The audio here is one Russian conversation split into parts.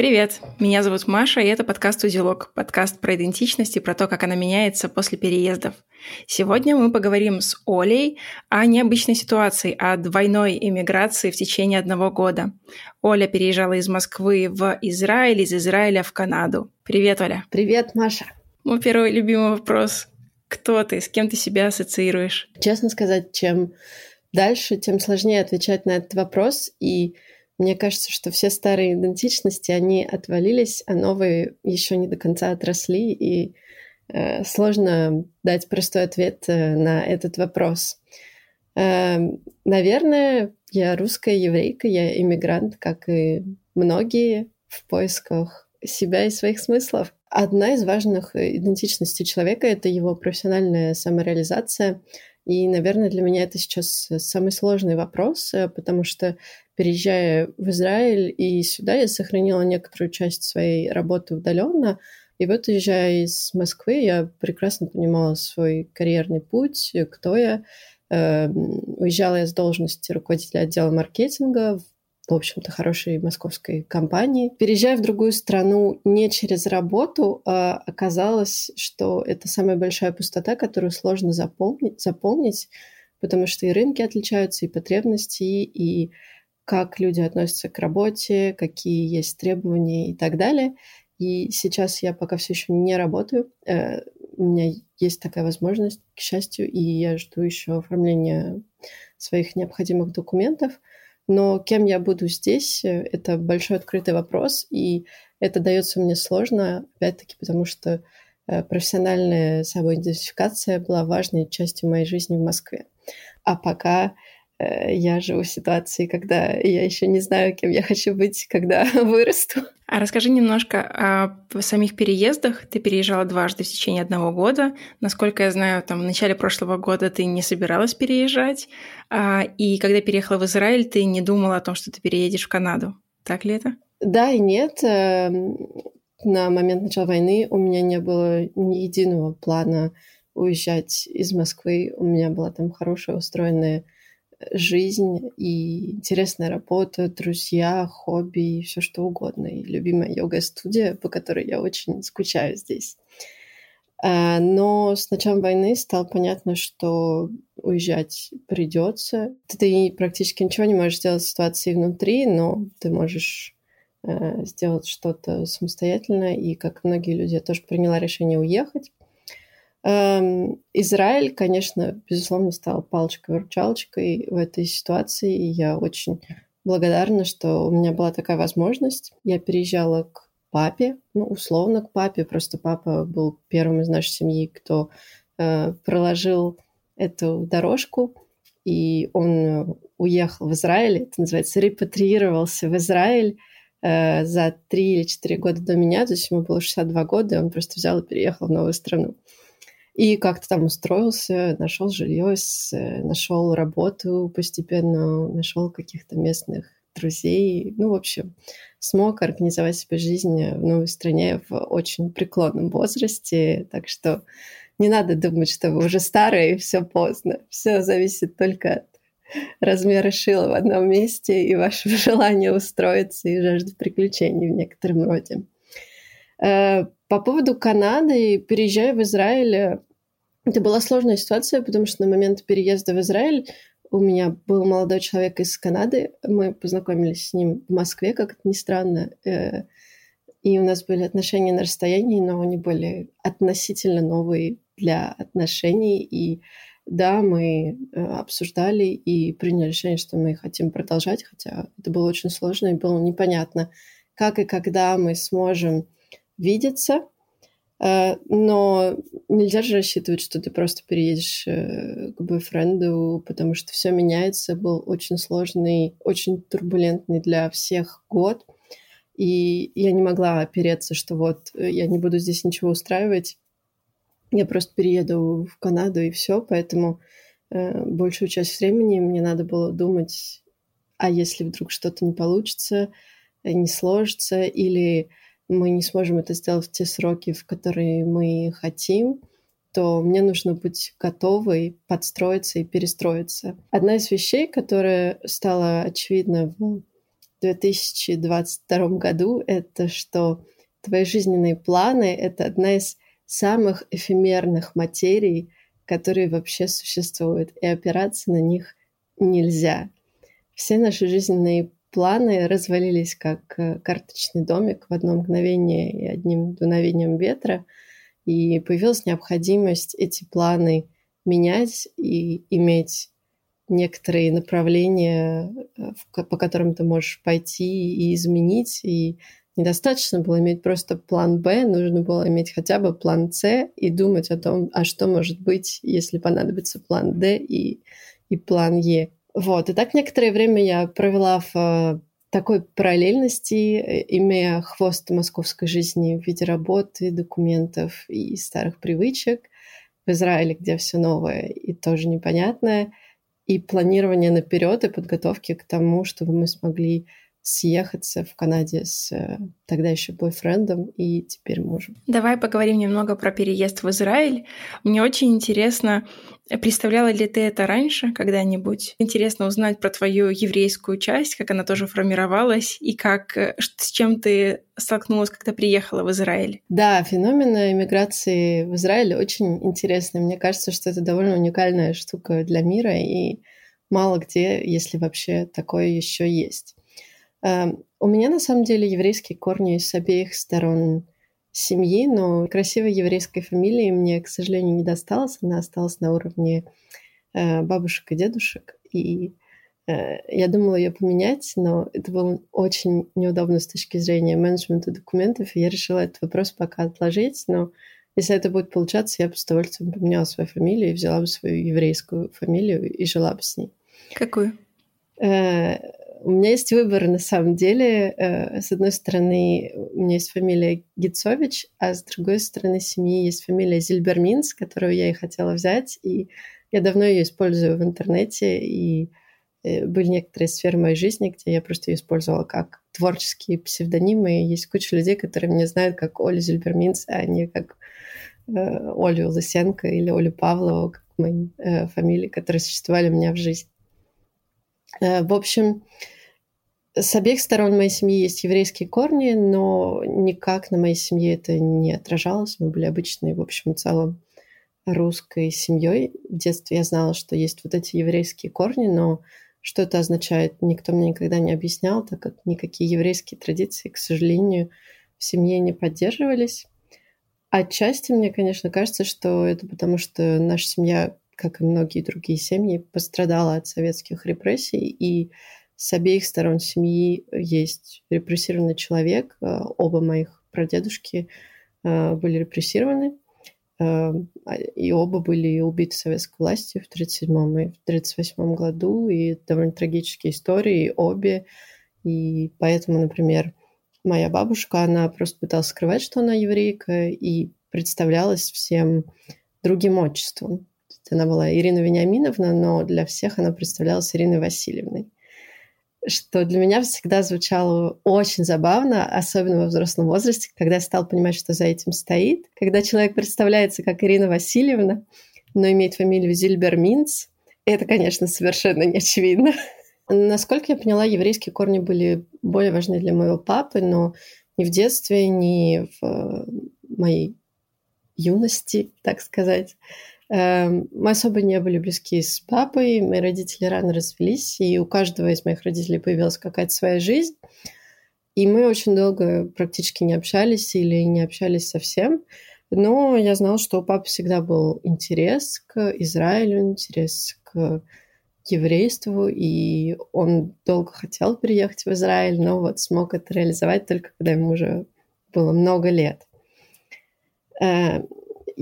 Привет, меня зовут Маша, и это подкаст «Узелок», подкаст про идентичность и про то, как она меняется после переездов. Сегодня мы поговорим с Олей о необычной ситуации, о двойной иммиграции в течение одного года. Оля переезжала из Москвы в Израиль, из Израиля в Канаду. Привет, Оля. Привет, Маша. Мой первый любимый вопрос. Кто ты? С кем ты себя ассоциируешь? Честно сказать, чем дальше, тем сложнее отвечать на этот вопрос. И мне кажется, что все старые идентичности, они отвалились, а новые еще не до конца отросли, и э, сложно дать простой ответ э, на этот вопрос. Э, наверное, я русская еврейка, я иммигрант, как и многие, в поисках себя и своих смыслов. Одна из важных идентичностей человека — это его профессиональная самореализация. И, наверное, для меня это сейчас самый сложный вопрос, э, потому что переезжая в Израиль и сюда, я сохранила некоторую часть своей работы удаленно. И вот, уезжая из Москвы, я прекрасно понимала свой карьерный путь, кто я. Эм, уезжала я с должности руководителя отдела маркетинга в в общем-то, хорошей московской компании. Переезжая в другую страну не через работу, а оказалось, что это самая большая пустота, которую сложно заполнить, заполнить, потому что и рынки отличаются, и потребности, и как люди относятся к работе, какие есть требования и так далее. И сейчас я пока все еще не работаю. Э, у меня есть такая возможность, к счастью, и я жду еще оформления своих необходимых документов. Но кем я буду здесь, э, это большой открытый вопрос, и это дается мне сложно, опять-таки, потому что э, профессиональная самоидентификация была важной частью моей жизни в Москве. А пока я живу в ситуации, когда я еще не знаю, кем я хочу быть, когда вырасту. А расскажи немножко о самих переездах. Ты переезжала дважды в течение одного года. Насколько я знаю, там в начале прошлого года ты не собиралась переезжать. А, и когда переехала в Израиль, ты не думала о том, что ты переедешь в Канаду. Так ли это? Да и нет. Эм, на момент начала войны у меня не было ни единого плана уезжать из Москвы. У меня была там хорошая устроенная жизнь и интересная работа, друзья, хобби все что угодно. И любимая йога-студия, по которой я очень скучаю здесь. А, но с началом войны стало понятно, что уезжать придется. Ты практически ничего не можешь сделать в ситуации внутри, но ты можешь э, сделать что-то самостоятельно. И, как многие люди, я тоже приняла решение уехать. Эм, Израиль, конечно, безусловно, стал палочкой-выручалочкой в этой ситуации, и я очень благодарна, что у меня была такая возможность. Я переезжала к папе, ну, условно к папе, просто папа был первым из нашей семьи, кто э, проложил эту дорожку, и он уехал в Израиль, это называется, репатриировался в Израиль э, за три или четыре года до меня, то есть ему было 62 года, и он просто взял и переехал в новую страну. И как-то там устроился, нашел жилье, нашел работу постепенно, нашел каких-то местных друзей. Ну, в общем, смог организовать себе жизнь в новой стране в очень преклонном возрасте. Так что не надо думать, что вы уже старые и все поздно. Все зависит только от размера шила в одном месте и вашего желания устроиться и жажды приключений в некотором роде. Э, по поводу Канады, переезжая в Израиль, это была сложная ситуация, потому что на момент переезда в Израиль у меня был молодой человек из Канады. Мы познакомились с ним в Москве, как это ни странно. Э, и у нас были отношения на расстоянии, но они были относительно новые для отношений. И да, мы э, обсуждали и приняли решение, что мы хотим продолжать, хотя это было очень сложно и было непонятно, как и когда мы сможем видеться – Э, но нельзя же рассчитывать, что ты просто переедешь э, к бойфренду, потому что все меняется. Был очень сложный, очень турбулентный для всех год. И я не могла опереться, что вот э, я не буду здесь ничего устраивать. Я просто перееду в Канаду и все. Поэтому большую часть времени мне надо было думать, а если вдруг что-то не получится, не сложится, или мы не сможем это сделать в те сроки, в которые мы хотим, то мне нужно быть готовой подстроиться и перестроиться. Одна из вещей, которая стала очевидна в 2022 году, это что твои жизненные планы — это одна из самых эфемерных материй, которые вообще существуют, и опираться на них нельзя. Все наши жизненные планы развалились как э, карточный домик в одно мгновение и одним дуновением ветра, и появилась необходимость эти планы менять и иметь некоторые направления, э, по которым ты можешь пойти и изменить, и недостаточно было иметь просто план Б, нужно было иметь хотя бы план С и думать о том, а что может быть, если понадобится план Д и, и план Е. Вот, и так некоторое время я провела в э, такой параллельности, э, имея хвост московской жизни в виде работы, документов и старых привычек в Израиле, где все новое и тоже непонятное, и планирование наперед и подготовки к тому, чтобы мы смогли съехаться в Канаде с э, тогда еще бойфрендом и теперь мужем. Давай поговорим немного про переезд в Израиль. Мне очень интересно, представляла ли ты это раньше когда-нибудь? Интересно узнать про твою еврейскую часть, как она тоже формировалась и как э, с чем ты столкнулась, когда приехала в Израиль. Да, феномен иммиграции в Израиле очень интересный. Мне кажется, что это довольно уникальная штука для мира и мало где, если вообще такое еще есть. Эм, у меня на самом деле еврейские корни с обеих сторон семьи, но красивой еврейской фамилии мне, к сожалению, не досталось. Она осталась на уровне э, бабушек и дедушек. И э, я думала ее поменять, но это было очень неудобно с точки зрения менеджмента документов, и я решила этот вопрос пока отложить. Но если это будет получаться, я бы с удовольствием поменяла свою фамилию и взяла бы свою еврейскую фамилию и жила бы с ней. Какую? У меня есть выбор, на самом деле. Э, с одной стороны, у меня есть фамилия Гицович, а с другой стороны семьи есть фамилия Зильберминс, которую я и хотела взять. И я давно ее использую в интернете, и э, были некоторые сферы моей жизни, где я просто ее использовала как творческие псевдонимы. Есть куча людей, которые меня знают как Оля Зильберминс, а не как э, Олю Лысенко или Олю Павлову, как мои фамилии, которые существовали у меня в жизни. Э, в общем, с обеих сторон моей семьи есть еврейские корни, но никак на моей семье это не отражалось. Мы были обычной, в общем и целом, русской семьей. В детстве я знала, что есть вот эти еврейские корни, но что это означает, никто мне никогда не объяснял, так как никакие еврейские традиции, к сожалению, в семье не поддерживались. Отчасти мне, конечно, кажется, что это потому, что наша семья как и многие другие семьи, пострадала от советских репрессий, и с обеих сторон семьи есть репрессированный человек. Э, оба моих прадедушки э, были репрессированы, э, а, и оба были убиты советской властью в 1937 и в 1938 году, и довольно трагические истории, обе. И поэтому, например, моя бабушка, она просто пыталась скрывать, что она еврейка, и представлялась всем другим отчеством. Она была Ирина Вениаминовна, но для всех она представлялась Ириной Васильевной. Что для меня всегда звучало очень забавно, особенно во взрослом возрасте, когда я стал понимать, что за этим стоит. Когда человек представляется как Ирина Васильевна, но имеет фамилию Зильбер Минц, это, конечно, совершенно не очевидно. Насколько я поняла, еврейские корни были более важны для моего папы, но ни в детстве, ни в э, моей юности, так сказать, мы особо не были близки с папой, мои родители рано развелись, и у каждого из моих родителей появилась какая-то своя жизнь. И мы очень долго практически не общались или не общались совсем. Но я знала, что у папы всегда был интерес к Израилю, интерес к еврейству, и он долго хотел переехать в Израиль, но вот смог это реализовать только когда ему уже было много лет.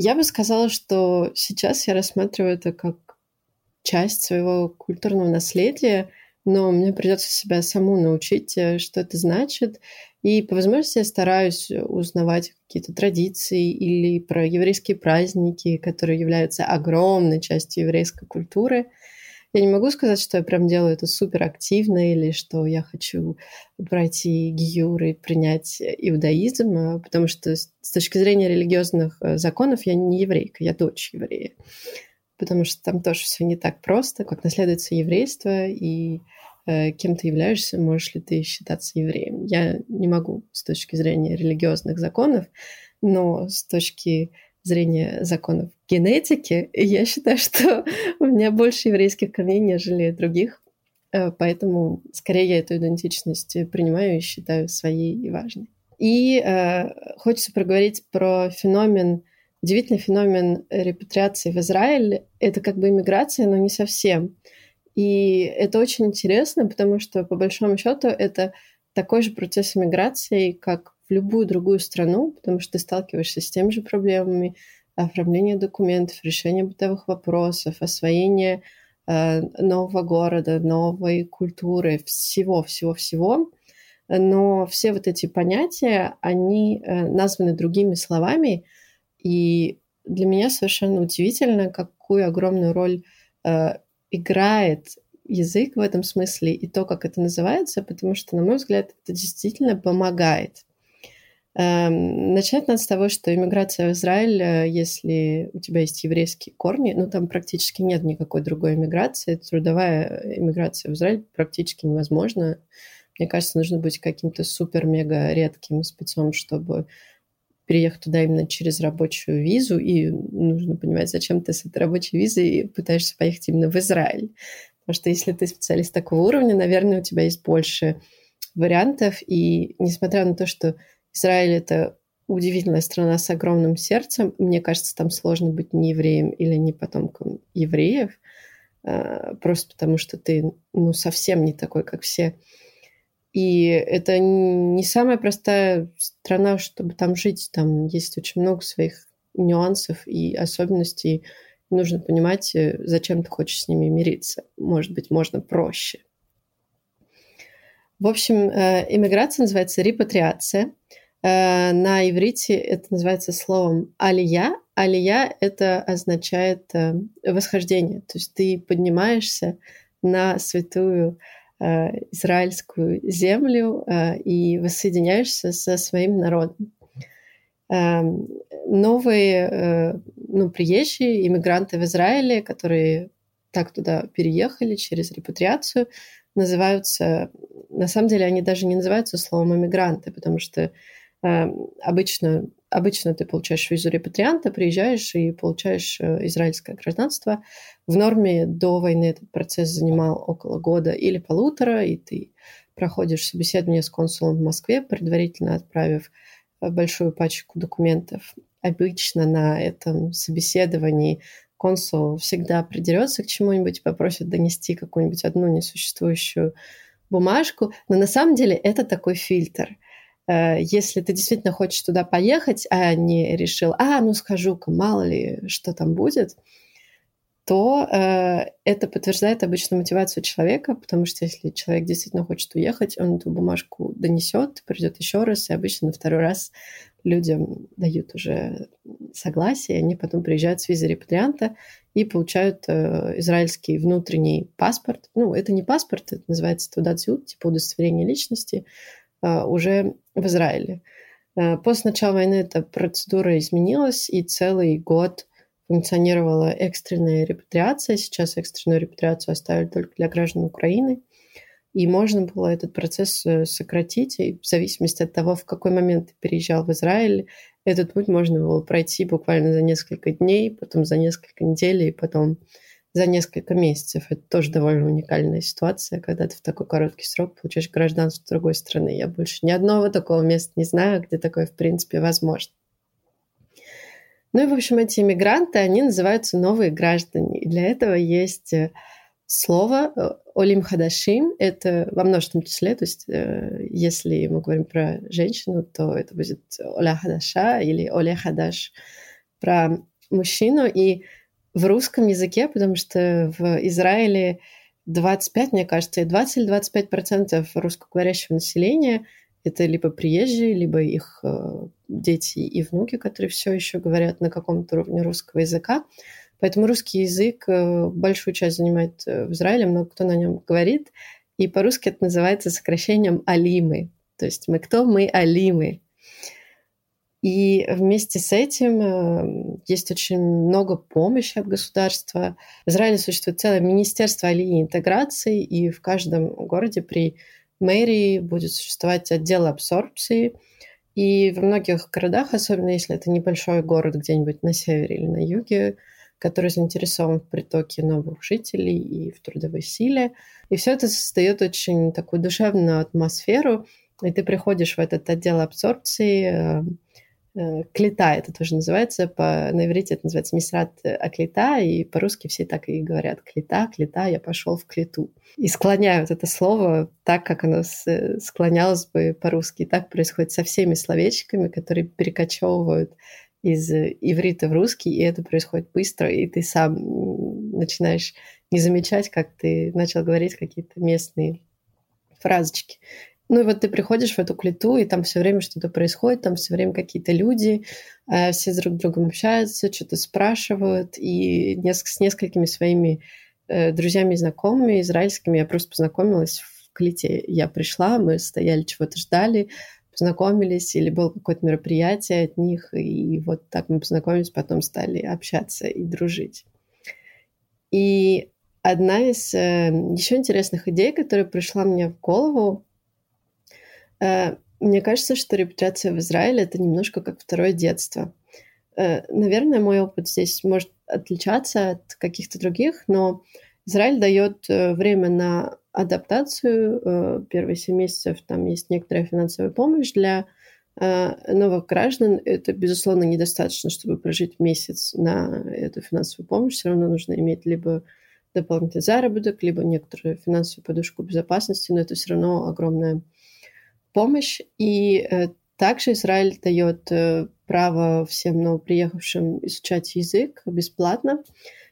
Я бы сказала, что сейчас я рассматриваю это как часть своего культурного наследия, но мне придется себя саму научить, э, что это значит. И по возможности я стараюсь узнавать какие-то традиции или про еврейские праздники, которые являются огромной частью еврейской культуры – я не могу сказать, что я прям делаю это супер активно или что я хочу пройти гиюр и принять иудаизм, а, потому что с точки зрения религиозных э, законов я не еврейка, я дочь еврея. Потому что там тоже все не так просто, как наследуется еврейство, и э, кем ты являешься, можешь ли ты считаться евреем. Я не могу с точки зрения религиозных законов, но с точки зрения законов генетики, я считаю, что у меня больше еврейских корней, нежели других. Э, поэтому скорее я эту идентичность принимаю и считаю своей и важной. И э, хочется проговорить про феномен, удивительный феномен репатриации в Израиль. Это как бы иммиграция, но не совсем. И это очень интересно, потому что, по большому счету, это такой же процесс иммиграции, как в любую другую страну, потому что ты сталкиваешься с теми же проблемами оформления документов, решения бытовых вопросов, освоения э, нового города, новой культуры, всего-всего-всего. Но все вот эти понятия, они э, названы другими словами, и для меня совершенно удивительно, какую огромную роль э, играет язык в этом смысле и то, как это называется, потому что, на мой взгляд, это действительно помогает. Эм, начать надо с того, что иммиграция в Израиль, э, если у тебя есть еврейские корни, ну там практически нет никакой другой иммиграции, трудовая иммиграция в Израиль практически невозможна. Мне кажется, нужно быть каким-то супер-мега редким спецом, чтобы переехать туда именно через рабочую визу, и нужно понимать, зачем ты с этой рабочей визой пытаешься поехать именно в Израиль. Потому что если ты специалист такого уровня, наверное, у тебя есть больше вариантов, и несмотря на то, что Израиль — это удивительная страна с огромным сердцем. Мне кажется, там сложно быть не евреем или не потомком евреев, а, просто потому что ты ну, совсем не такой, как все. И это не самая простая страна, чтобы там жить. Там есть очень много своих нюансов и особенностей. Нужно понимать, э, зачем ты хочешь с ними мириться. Может быть, можно проще. В общем, э, иммиграция называется репатриация. Э, на иврите это называется словом алия. Алия — это означает э, восхождение. То есть ты поднимаешься на святую израильскую землю и воссоединяешься со своим народом. Эм, новые ну, приезжие, иммигранты в Израиле, которые так туда переехали через репатриацию, называются на самом деле они даже не называются словом иммигранты, потому что э, обычно, обычно ты получаешь визу репатрианта, приезжаешь и получаешь э, израильское гражданство. В норме до войны этот процесс занимал около года или полутора, и ты проходишь собеседование с консулом в Москве, предварительно отправив э, большую пачку документов. Обычно на этом собеседовании консул всегда придерется к чему-нибудь, попросит донести какую-нибудь одну несуществующую бумажку, но на самом деле это такой фильтр. Э, если ты действительно хочешь туда поехать, а не решил, а, ну схожу-ка, мало ли, что там будет, то э, это подтверждает обычно мотивацию человека, потому что если человек действительно хочет уехать, он эту бумажку донесет, придет еще раз, и обычно на второй раз людям дают уже согласие, они потом приезжают с визой репатрианта и получают э, израильский внутренний паспорт. Ну, это не паспорт, это называется тудацют, типа удостоверение личности, э, уже в Израиле. Э, после начала войны эта процедура изменилась, и целый год функционировала экстренная репатриация. Сейчас экстренную репатриацию оставили только для граждан Украины. И можно было этот процесс э, сократить, и в зависимости от того, в какой момент ты переезжал в Израиль, этот путь можно было пройти буквально за несколько дней, потом за несколько недель, и потом за несколько месяцев. Это тоже довольно уникальная ситуация, когда ты в такой короткий срок получаешь гражданство другой страны. Я больше ни одного такого места не знаю, где такое, в принципе, возможно. Ну и, в общем, эти иммигранты, они называются новые граждане. И для этого есть э, слово э, Олим Хадашим. Это во множественном числе, то есть э, если мы говорим про женщину, то это будет Оля Хадаша или Оля Хадаш про мужчину. И в русском языке, потому что в Израиле 25, мне кажется, 20 или 25 процентов русскоговорящего населения это либо приезжие, либо их э, дети и внуки, которые все еще говорят на каком-то уровне русского языка. Поэтому русский язык э, большую часть занимает э, в Израиле, много кто на нем говорит. И по-русски это называется сокращением «алимы». То есть мы кто? Мы алимы. И вместе с этим э, есть очень много помощи от государства. В Израиле существует целое министерство алии интеграции, и в каждом городе при мэрии будет существовать отдел абсорбции. И в многих городах, особенно если это небольшой город где-нибудь на севере или на юге, который заинтересован в притоке новых жителей и в трудовой силе. И все это создает очень такую душевную атмосферу, и ты приходишь в этот отдел абсорбции, э, Э, клета это тоже называется, по, на иврите это называется мисрат аклета, и по-русски все так и говорят клета, клета, я пошел в клету. И склоняют это слово так, как оно склонялось бы по-русски. И так происходит со всеми словечками, которые перекочевывают из иврита в русский, и это происходит быстро, и ты сам начинаешь не замечать, как ты начал говорить какие-то местные фразочки. Ну и вот ты приходишь в эту клету, и там все время что-то происходит, там все время какие-то люди, э, все друг с другом общаются, что-то спрашивают, и с несколькими своими э, друзьями и знакомыми израильскими я просто познакомилась в клете. Я пришла, мы стояли, чего-то ждали, познакомились, или было какое-то мероприятие от них, и вот так мы познакомились, потом стали общаться и дружить. И одна из э, еще интересных идей, которая пришла мне в голову, мне кажется, что репутация в Израиле это немножко как второе детство. Э, наверное, мой опыт здесь может отличаться от каких-то других, но Израиль дает э, время на адаптацию. Первые семь месяцев там есть некоторая финансовая помощь для новых граждан. Это, безусловно, недостаточно, чтобы прожить месяц на эту финансовую помощь. Все равно нужно иметь либо дополнительный заработок, либо некоторую финансовую подушку безопасности, но это все равно огромная помощь. И э, также Израиль дает э, право всем новоприехавшим изучать язык бесплатно,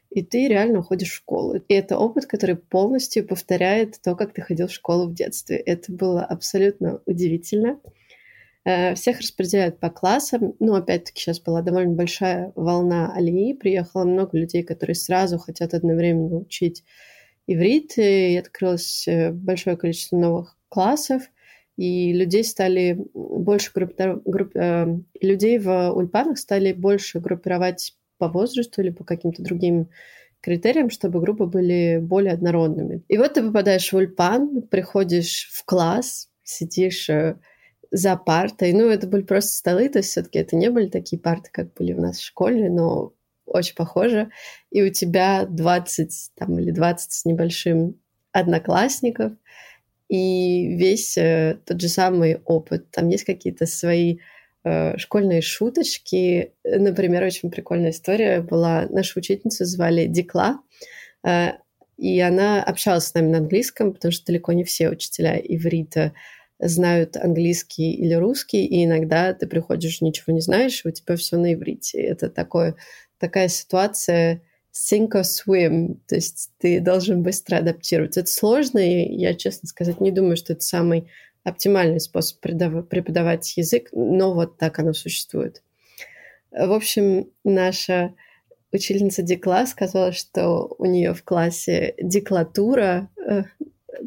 и ты реально уходишь в школу. И это опыт, который полностью повторяет то, как ты ходил в школу в детстве. Это было абсолютно удивительно. Э, всех распределяют по классам. Ну, опять-таки, сейчас была довольно большая волна алии. Приехало много людей, которые сразу хотят одновременно учить иврит. И открылось большое количество новых классов и людей стали больше группи... групп... э, людей в ульпанах стали больше группировать по возрасту или по каким-то другим критериям, чтобы группы были более однородными. И вот ты попадаешь в ульпан, приходишь в класс, сидишь э, за партой. Ну, это были просто столы, то есть все-таки это не были такие парты, как были у нас в школе, но очень похоже. И у тебя 20 там, или 20 с небольшим одноклассников — и весь э, тот же самый опыт. Там есть какие-то свои э, школьные шуточки. Например, очень прикольная история была. Нашу учительницу звали Дикла, э, и она общалась с нами на английском, потому что далеко не все учителя иврита знают английский или русский, и иногда ты приходишь, ничего не знаешь, и у тебя все на иврите. Это такое, такая ситуация, sink or swim, то есть ты должен быстро адаптироваться. Это сложно, и я, честно сказать, не думаю, что это самый оптимальный способ преподавать язык, но вот так оно существует. В общем, наша учительница Декла сказала, что у нее в классе диклатура э,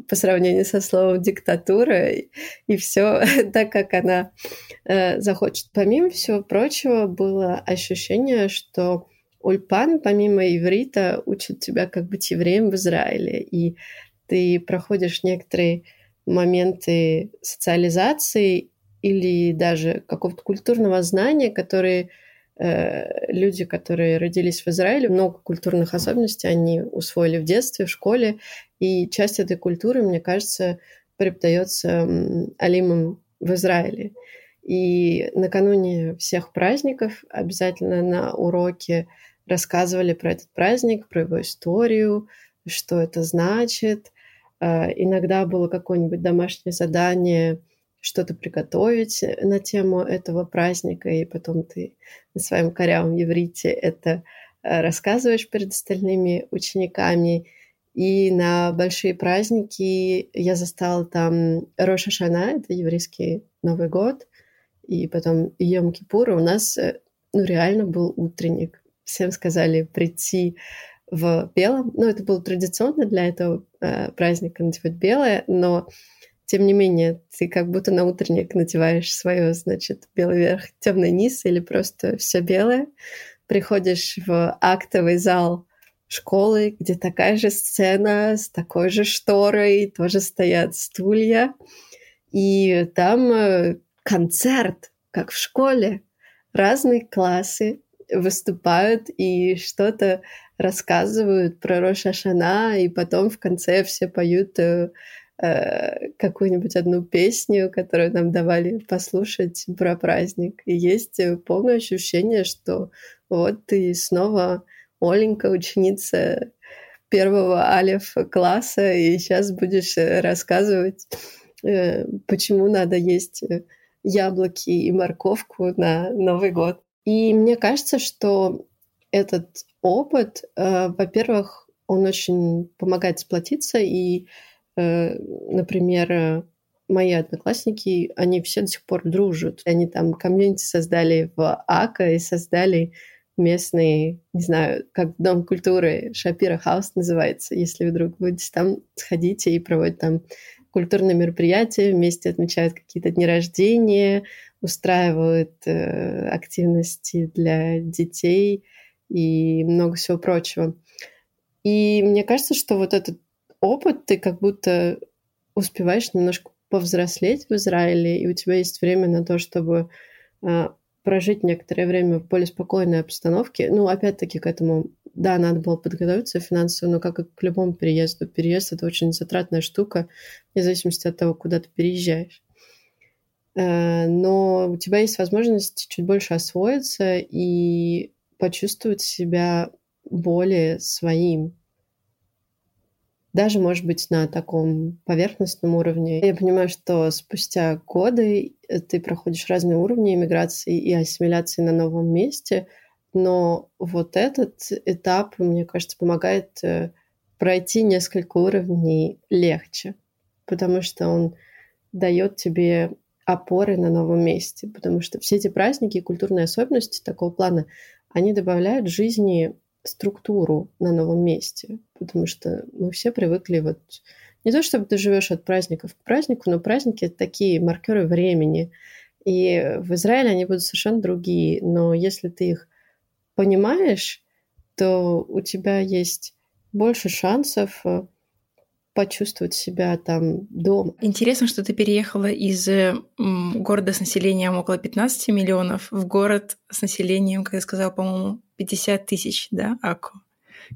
по сравнению со словом диктатура, и все так, как она э, захочет. Помимо всего прочего, было ощущение, что Ульпан, помимо иврита, учит тебя, как быть евреем в Израиле. И ты проходишь некоторые моменты социализации или даже какого-то культурного знания, которые э, люди, которые родились в Израиле, много культурных особенностей они усвоили в детстве, в школе, и часть этой культуры, мне кажется, преподается алимом в Израиле. И накануне всех праздников обязательно на уроке рассказывали про этот праздник, про его историю, что это значит. А, иногда было какое-нибудь домашнее задание, что-то приготовить на тему этого праздника, и потом ты на своем корявом еврите это а, рассказываешь перед остальными учениками. И на большие праздники я застала там Роша Шана, это еврейский Новый год, и потом Йом-Кипур. У нас э, ну, реально был утренник всем сказали прийти в белом. Ну, это было традиционно для этого э, праздника надевать белое, но тем не менее, ты как будто на утренник надеваешь свое, значит, белый верх, темный низ или просто все белое. Приходишь в актовый зал школы, где такая же сцена с такой же шторой, тоже стоят стулья. И там э, концерт, как в школе. Разные классы выступают и что-то рассказывают про Шана, и потом в конце все поют э, э, какую-нибудь одну песню, которую нам давали послушать про праздник. И есть полное ощущение, что вот ты снова Оленька, ученица первого алиф класса, и сейчас будешь э, рассказывать, э, почему надо есть э, яблоки и морковку на Новый год. И мне кажется, что этот опыт, во-первых, он очень помогает сплотиться, и, например, мои одноклассники, они все до сих пор дружат. Они там комьюнити создали в АКА и создали местный, не знаю, как Дом культуры Шапира Хаус называется. Если вдруг будете там, сходите и проводят там культурные мероприятия, вместе отмечают какие-то дни рождения, устраивают э, активности для детей и много всего прочего. И мне кажется, что вот этот опыт, ты как будто успеваешь немножко повзрослеть в Израиле, и у тебя есть время на то, чтобы э, прожить некоторое время в более спокойной обстановке. Ну, опять-таки, к этому, да, надо было подготовиться финансово, но как и к любому переезду. Переезд — это очень затратная штука, вне зависимости от того, куда ты переезжаешь. Э, но у тебя есть возможность чуть больше освоиться и почувствовать себя более своим, даже, может быть, на таком поверхностном уровне. Я понимаю, что спустя годы ты проходишь разные уровни иммиграции и ассимиляции на новом месте, но вот этот этап, мне кажется, помогает э, пройти несколько уровней легче, потому что он дает тебе опоры на новом месте, потому что все эти праздники и культурные особенности такого плана, они добавляют жизни структуру на новом месте, потому что мы все привыкли вот не то, чтобы ты живешь от праздников к празднику, но праздники это такие маркеры времени. И в Израиле они будут совершенно другие. Но если ты их понимаешь, то у тебя есть больше шансов э, почувствовать себя там дома. Интересно, что ты переехала из города с населением около 15 миллионов в город с населением, как я сказала, по-моему, 50 тысяч, да, Аку?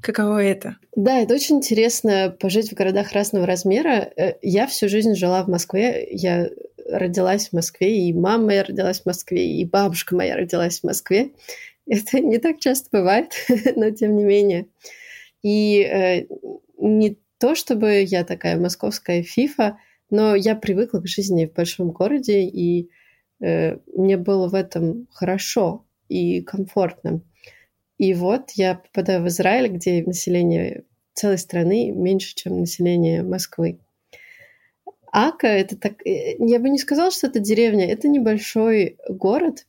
Каково это? Да, это очень интересно пожить в городах разного размера. Э, я всю жизнь жила в Москве. Я родилась в Москве, и мама моя родилась в Москве, и бабушка моя родилась в Москве. Это не так часто бывает, но тем не менее. И э, не то, чтобы я такая московская фифа, но я привыкла к жизни в большом городе, и э, мне было в этом хорошо и комфортно. И вот я попадаю в Израиль, где население целой страны меньше, чем население Москвы. Ака — это так... Э, я бы не сказала, что это деревня. Это небольшой город,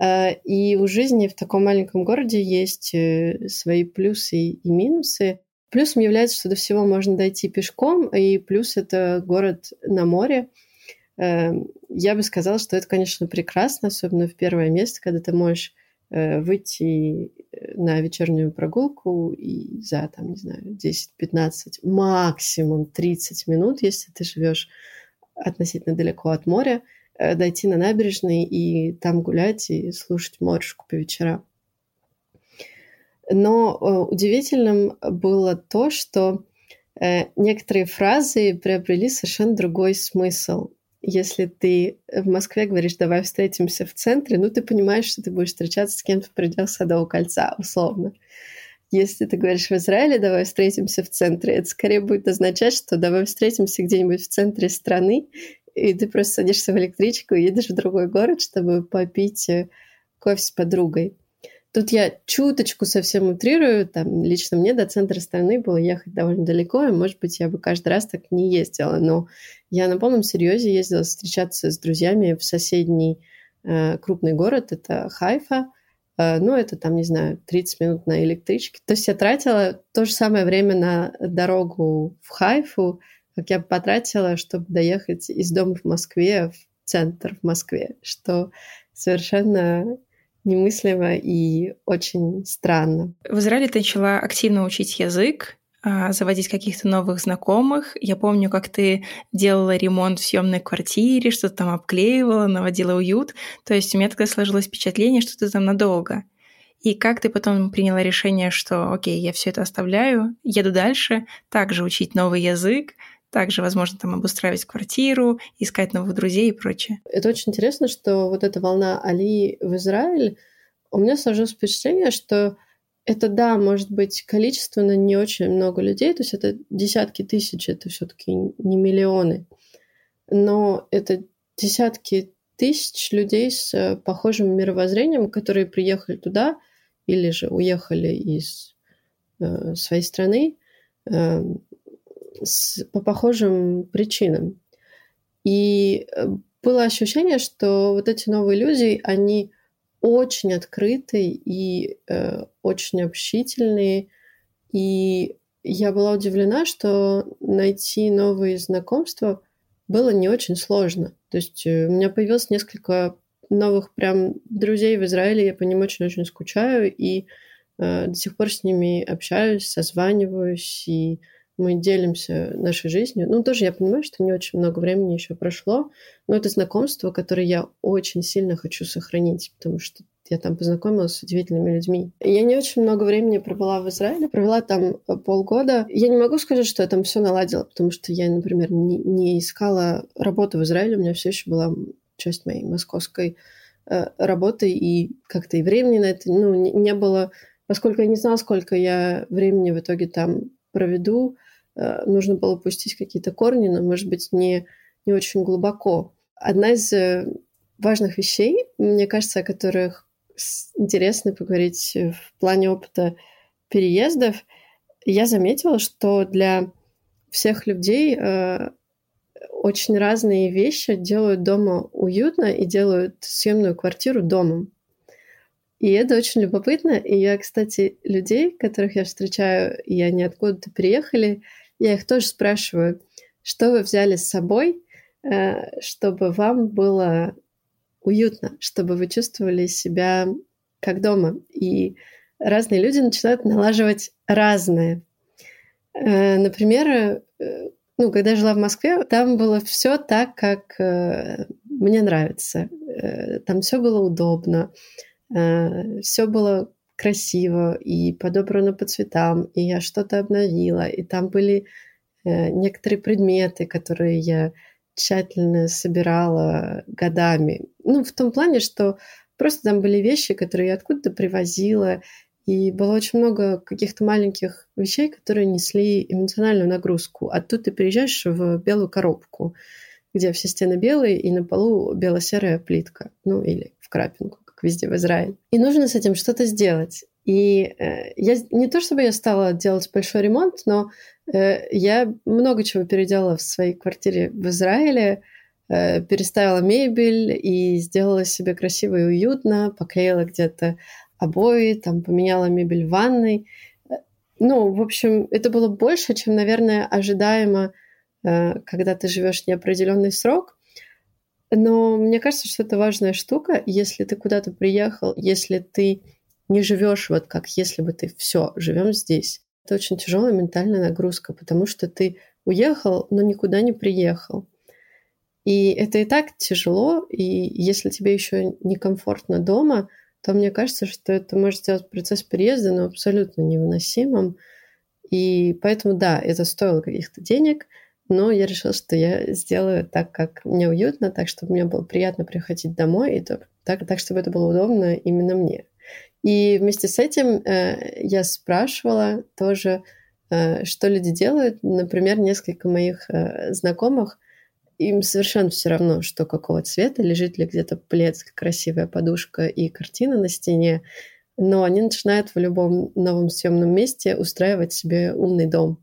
э, и у жизни в таком маленьком городе есть э, свои плюсы и минусы. Плюсом является, что до всего можно дойти пешком, и плюс это город на море. Я бы сказала, что это, конечно, прекрасно, особенно в первое место, когда ты можешь Э, выйти э, на вечернюю прогулку и за, там, не знаю, 10-15, максимум 30 минут, если ты живешь относительно далеко от моря, э, дойти на набережной и там гулять и слушать морюшку по вечерам. Но удивительным было то, что некоторые фразы приобрели совершенно другой смысл если ты в Москве говоришь, давай встретимся в центре, ну, ты понимаешь, что ты будешь встречаться с кем-то в пределах Садового кольца, условно. Если ты говоришь в Израиле, давай встретимся в центре, это скорее будет означать, что давай встретимся где-нибудь в центре страны, и ты просто садишься в электричку и едешь в другой город, чтобы попить э, кофе с подругой. Тут я чуточку совсем утрирую. Там лично мне до центра страны было ехать довольно далеко, и, может быть, я бы каждый раз так не ездила. Но я на полном серьезе ездила встречаться с друзьями в соседний э, крупный город. Это Хайфа. Э, ну, это там, не знаю, 30 минут на электричке. То есть я тратила то же самое время на дорогу в Хайфу, как я потратила, чтобы доехать из дома в Москве в центр в Москве, что совершенно немыслимо и очень странно. В Израиле ты начала активно учить язык, а, заводить каких-то новых знакомых. Я помню, как ты делала ремонт в съемной квартире, что-то там обклеивала, наводила уют. То есть у меня тогда сложилось впечатление, что ты там надолго. И как ты потом приняла решение, что окей, я все это оставляю, еду дальше, также учить новый язык, также, возможно, там обустраивать квартиру, искать новых друзей и прочее. Это очень интересно, что вот эта волна Али в Израиль, у меня сложилось впечатление, что это, да, может быть, количественно не очень много людей, то есть это десятки тысяч, это все-таки не миллионы, но это десятки тысяч людей с э, похожим мировоззрением, которые приехали туда или же уехали из э, своей страны э, с, по похожим причинам. И э, было ощущение, что вот эти новые люди, они очень открытые и э, очень общительные. И я была удивлена, что найти новые знакомства было не очень сложно. То есть э, у меня появилось несколько новых прям друзей в Израиле, я по ним очень-очень скучаю, и э, до сих пор с ними общаюсь, созваниваюсь, и мы делимся нашей жизнью. Ну, тоже я понимаю, что не очень много времени еще прошло, но это знакомство, которое я очень сильно хочу сохранить, потому что я там познакомилась с удивительными людьми. Я не очень много времени провела в Израиле, провела там э, полгода. Я не могу сказать, что я там все наладила, потому что я, например, не, не искала работу в Израиле, у меня все еще была часть моей московской э, работы, и как-то и времени на это ну, не, не было, поскольку я не знала, сколько я времени в итоге там проведу, нужно было пустить какие-то корни, но, может быть, не, не очень глубоко. Одна из э, важных вещей, мне кажется, о которых интересно поговорить в плане опыта переездов, я заметила, что для всех людей э, очень разные вещи делают дома уютно и делают съемную квартиру домом. И это очень любопытно. И я, кстати, людей, которых я встречаю, и они откуда-то приехали, я их тоже спрашиваю, что вы взяли с собой, э, чтобы вам было уютно, чтобы вы чувствовали себя как дома. И разные люди начинают налаживать разное. Э, например, э, ну, когда я жила в Москве, там было все так, как мне нравится. Там все было удобно, все было красиво и подобрано по цветам, и я что-то обновила, и там были э, некоторые предметы, которые я тщательно собирала годами. Ну, в том плане, что просто там были вещи, которые я откуда-то привозила, и было очень много каких-то маленьких вещей, которые несли эмоциональную нагрузку. А тут ты приезжаешь в белую коробку, где все стены белые, и на полу бело-серая плитка, ну или в крапинку везде в Израиле. И нужно с этим что-то сделать. И э, я не то чтобы я стала делать большой ремонт, но э, я много чего переделала в своей квартире в Израиле, э, переставила мебель и сделала себе красиво и уютно, поклеила где-то обои, там поменяла мебель в ванной. Ну, в общем, это было больше, чем, наверное, ожидаемо, э, когда ты живешь неопределенный срок. Но мне кажется, что это важная штука. Если ты куда-то приехал, если ты не живешь вот как если бы ты все живем здесь, это очень тяжелая ментальная нагрузка, потому что ты уехал, но никуда не приехал. И это и так тяжело, и если тебе еще некомфортно дома, то мне кажется, что это может сделать процесс переезда ну, абсолютно невыносимым. И поэтому, да, это стоило каких-то денег – но я решила, что я сделаю так, как мне уютно, так, чтобы мне было приятно приходить домой, и так, так чтобы это было удобно именно мне. И вместе с этим э, я спрашивала тоже, э, что люди делают. Например, несколько моих э, знакомых, им совершенно все равно, что какого цвета, лежит ли где-то плед, красивая подушка и картина на стене, но они начинают в любом новом съемном месте устраивать себе умный дом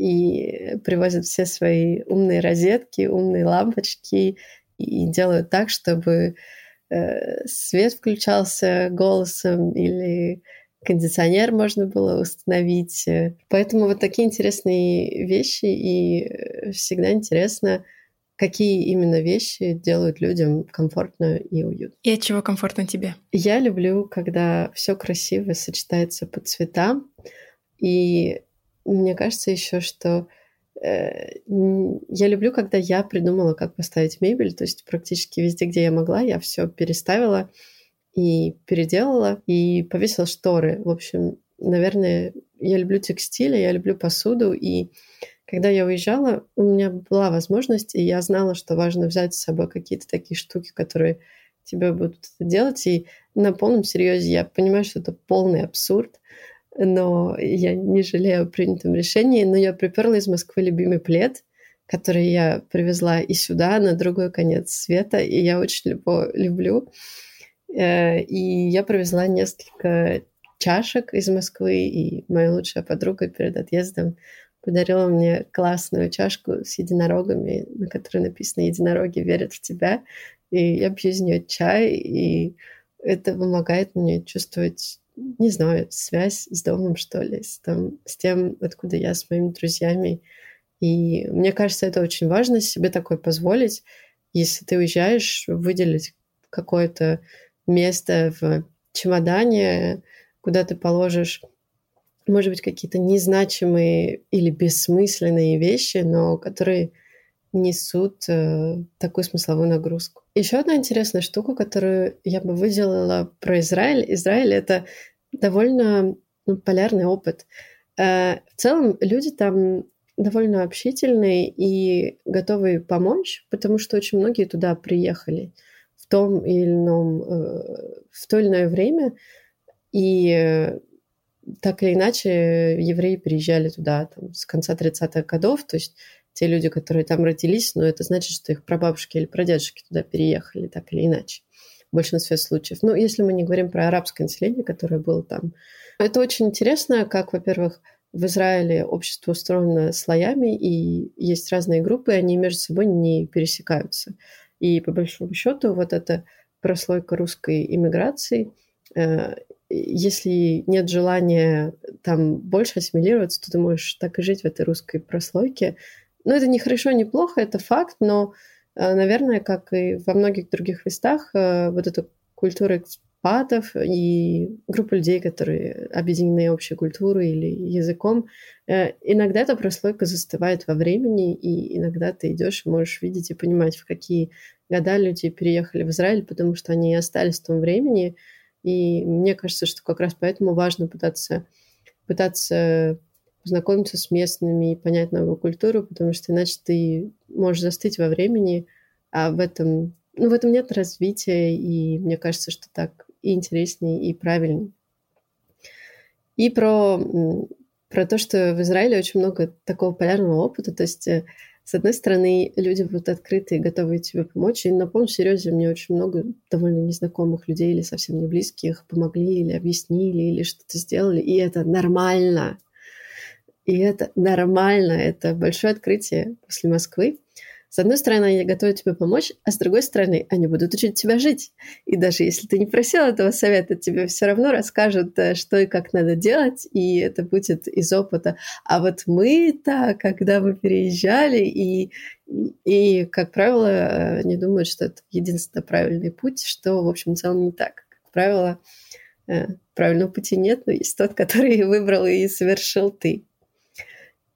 и привозят все свои умные розетки, умные лампочки и делают так, чтобы э, свет включался голосом или кондиционер можно было установить. Поэтому вот такие интересные вещи, и всегда интересно, какие именно вещи делают людям комфортно и уютно. И от чего комфортно тебе? Я люблю, когда все красиво сочетается по цветам. И мне кажется еще, что э, я люблю, когда я придумала, как поставить мебель. То есть практически везде, где я могла, я все переставила и переделала, и повесила шторы. В общем, наверное, я люблю текстиль, я люблю посуду, и когда я уезжала, у меня была возможность, и я знала, что важно взять с собой какие-то такие штуки, которые тебе будут делать. И на полном серьезе я понимаю, что это полный абсурд, но я не жалею о принятом решении. Но я приперла из Москвы любимый плед, который я привезла и сюда, на другой конец света, и я очень его люблю. Э, и я привезла несколько чашек из Москвы, и моя лучшая подруга перед отъездом подарила мне классную чашку с единорогами, на которой написано «Единороги верят в тебя». И я пью из нее чай, и это помогает мне чувствовать, не знаю, связь с домом, что ли, с, там, с тем, откуда я с моими друзьями. И мне кажется, это очень важно себе такое позволить. Если ты уезжаешь, выделить какое-то место в чемодане, куда ты положишь может быть, какие-то незначимые или бессмысленные вещи, но которые несут э, такую смысловую нагрузку. Еще одна интересная штука, которую я бы выделила про Израиль. Израиль — это довольно ну, полярный опыт. Э, в целом люди там довольно общительные и готовы помочь, потому что очень многие туда приехали в том или ином, э, в то или иное время, и так или иначе, евреи приезжали туда там, с конца 30-х годов, то есть те люди, которые там родились, но это значит, что их прабабушки или прадедушки туда переехали, так или иначе, в большинстве случаев. Ну, если мы не говорим про арабское население, которое было там. Это очень интересно, как, во-первых, в Израиле общество устроено слоями, и есть разные группы, и они между собой не пересекаются. И по большому счету вот эта прослойка русской иммиграции э, если нет желания там больше ассимилироваться, то ты можешь так и жить в этой русской прослойке. Ну, это не хорошо, не плохо, это факт, но, наверное, как и во многих других местах, э, вот эта культура экспатов и группа людей, которые объединены общей культурой или языком, э, иногда эта прослойка застывает во времени, и иногда ты идешь и можешь видеть и понимать, в какие года люди переехали в Израиль, потому что они остались в том времени, и мне кажется, что как раз поэтому важно пытаться, пытаться познакомиться с местными и понять новую культуру, потому что иначе ты можешь застыть во времени, а в этом, ну, в этом нет развития, и мне кажется, что так и интереснее, и правильнее. И про, про то, что в Израиле очень много такого полярного опыта, то есть э, с одной стороны, люди будут открыты и готовы тебе помочь. И на полном серьезе мне очень много довольно незнакомых людей или совсем не близких помогли или объяснили, или что-то сделали. И это нормально. И это нормально. Это большое открытие после Москвы. С одной стороны, они готовы тебе помочь, а с другой стороны, они будут учить тебя жить. И даже если ты не просил этого совета, тебе все равно расскажут, э, что и как надо делать, и это будет из опыта. А вот мы-то, когда мы переезжали, и, и, как правило, не думают, что это единственно правильный путь, что, в общем, в целом не так. Как правило, э, правильного пути нет, но есть тот, который выбрал и совершил ты.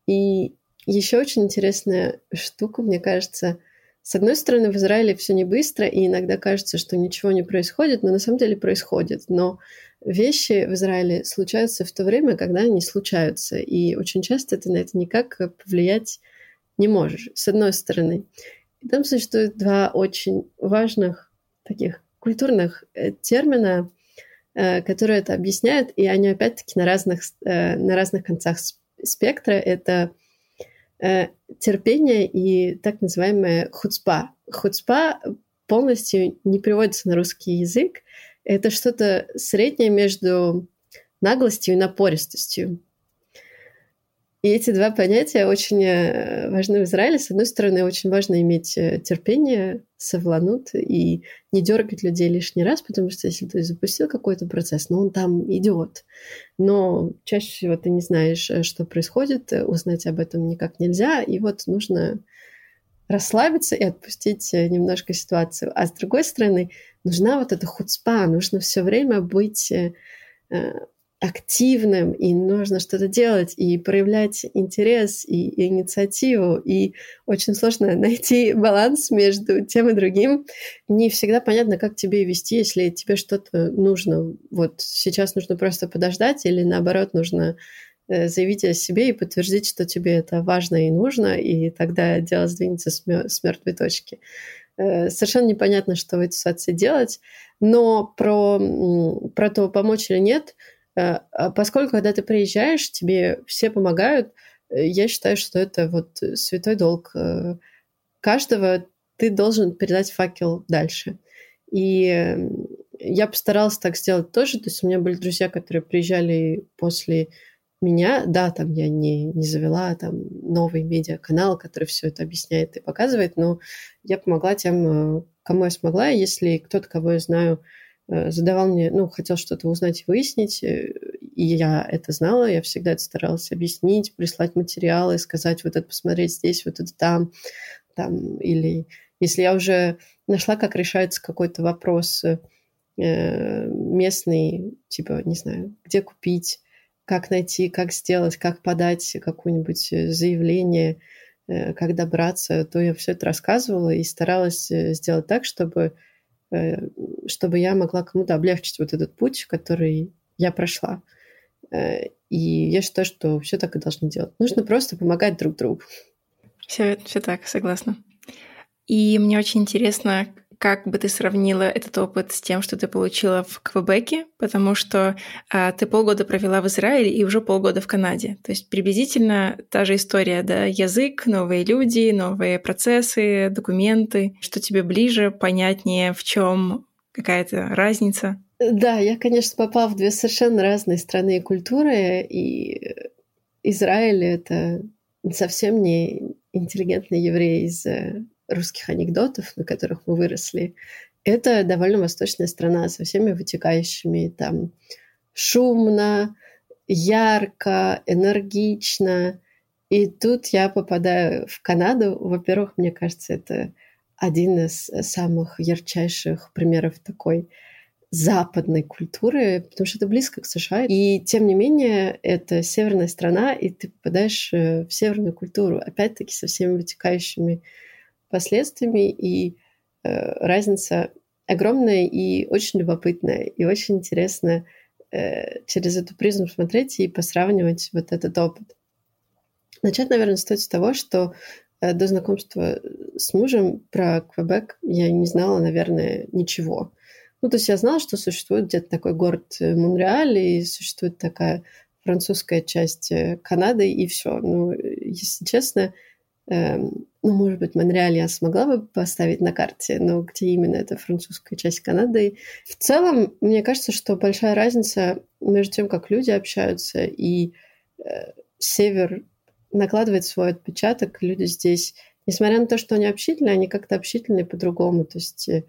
И еще очень интересная штука, мне кажется, с одной стороны, в Израиле все не быстро, и иногда кажется, что ничего не происходит, но на самом деле происходит. Но вещи в Израиле случаются в то время, когда они случаются. И очень часто ты на это никак повлиять не можешь, с одной стороны. И там существует два очень важных таких культурных э, термина, э, которые это объясняют, и они опять-таки на разных, э, на разных концах спектра. Это Э, терпение и так называемая хуцпа. Хуцпа полностью не приводится на русский язык. Это что-то среднее между наглостью и напористостью. И эти два понятия очень э, важны в Израиле. С одной стороны, очень важно иметь э, терпение, совланут и не дергать людей лишний раз, потому что если ты запустил какой-то процесс, ну, он там идет. Но чаще всего ты не знаешь, э, что происходит, узнать об этом никак нельзя, и вот нужно расслабиться и отпустить немножко ситуацию. А с другой стороны, нужна вот эта хуцпа, нужно все время быть активным, и нужно что-то делать, и проявлять интерес, и, инициативу, и очень сложно найти баланс между тем и другим. Не всегда понятно, как тебе вести, если тебе что-то нужно. Вот сейчас нужно просто подождать, или наоборот, нужно э, заявить о себе и подтвердить, что тебе это важно и нужно, и тогда дело сдвинется с мертвой точки. Э, совершенно непонятно, что в этой ситуации делать, но про, про то, помочь или нет – поскольку, когда ты приезжаешь, тебе все помогают, э, я считаю, что это вот святой долг э, каждого. Ты должен передать факел дальше. И я постаралась так сделать тоже. То есть у меня были друзья, которые приезжали после меня. Да, там я не, не завела там новый медиаканал, который все это объясняет и показывает, но я помогла тем, кому я смогла. Если кто-то, кого я знаю, Э, задавал мне, ну, хотел что-то узнать и выяснить, э, и я это знала, я всегда это старалась объяснить, прислать материалы, сказать вот это посмотреть здесь, вот это там, там, или если я уже нашла, как решается какой-то вопрос э, местный, типа, не знаю, где купить, как найти, как сделать, как подать какое-нибудь заявление, как добраться, то я все это рассказывала и старалась сделать так, чтобы Э, чтобы я могла кому-то облегчить вот этот путь, который я прошла. Э, и я считаю, что все так и должны делать. Нужно просто помогать друг другу. Все, все так, согласна. И мне очень интересно, как бы ты сравнила этот опыт с тем, что ты получила в Квебеке, потому что а, ты полгода провела в Израиле и уже полгода в Канаде. То есть приблизительно та же история, да, язык, новые люди, новые процессы, документы, что тебе ближе, понятнее, в чем какая-то разница. Да, я, конечно, попала в две совершенно разные страны и культуры, и Израиль — это совсем не интеллигентный еврей из э, русских анекдотов, на которых мы выросли, это довольно восточная страна со всеми вытекающими там шумно, ярко, энергично. И тут я попадаю в Канаду. Во-первых, мне кажется, это один из самых ярчайших примеров такой западной культуры, потому что это близко к США. И тем не менее, это северная страна, и ты попадаешь э, в северную культуру, опять-таки со всеми вытекающими последствиями, и э, разница огромная и очень любопытная, и очень интересно э, через эту призму смотреть и посравнивать вот этот опыт. Начать, наверное, стоит с того, что э, до знакомства с мужем про Квебек я не знала, наверное, ничего. Ну, то есть я знала, что существует где-то такой город э, Монреаль, и существует такая французская часть э, Канады, и все. Ну, если честно, Эм, ну, может быть, Монреаль я смогла бы поставить на карте, но где именно это французская часть Канады. В целом, мне кажется, что большая разница между тем, как люди общаются, и э, север накладывает свой отпечаток. Люди здесь, несмотря на то, что они общительные, они как-то общительные по-другому. То есть э,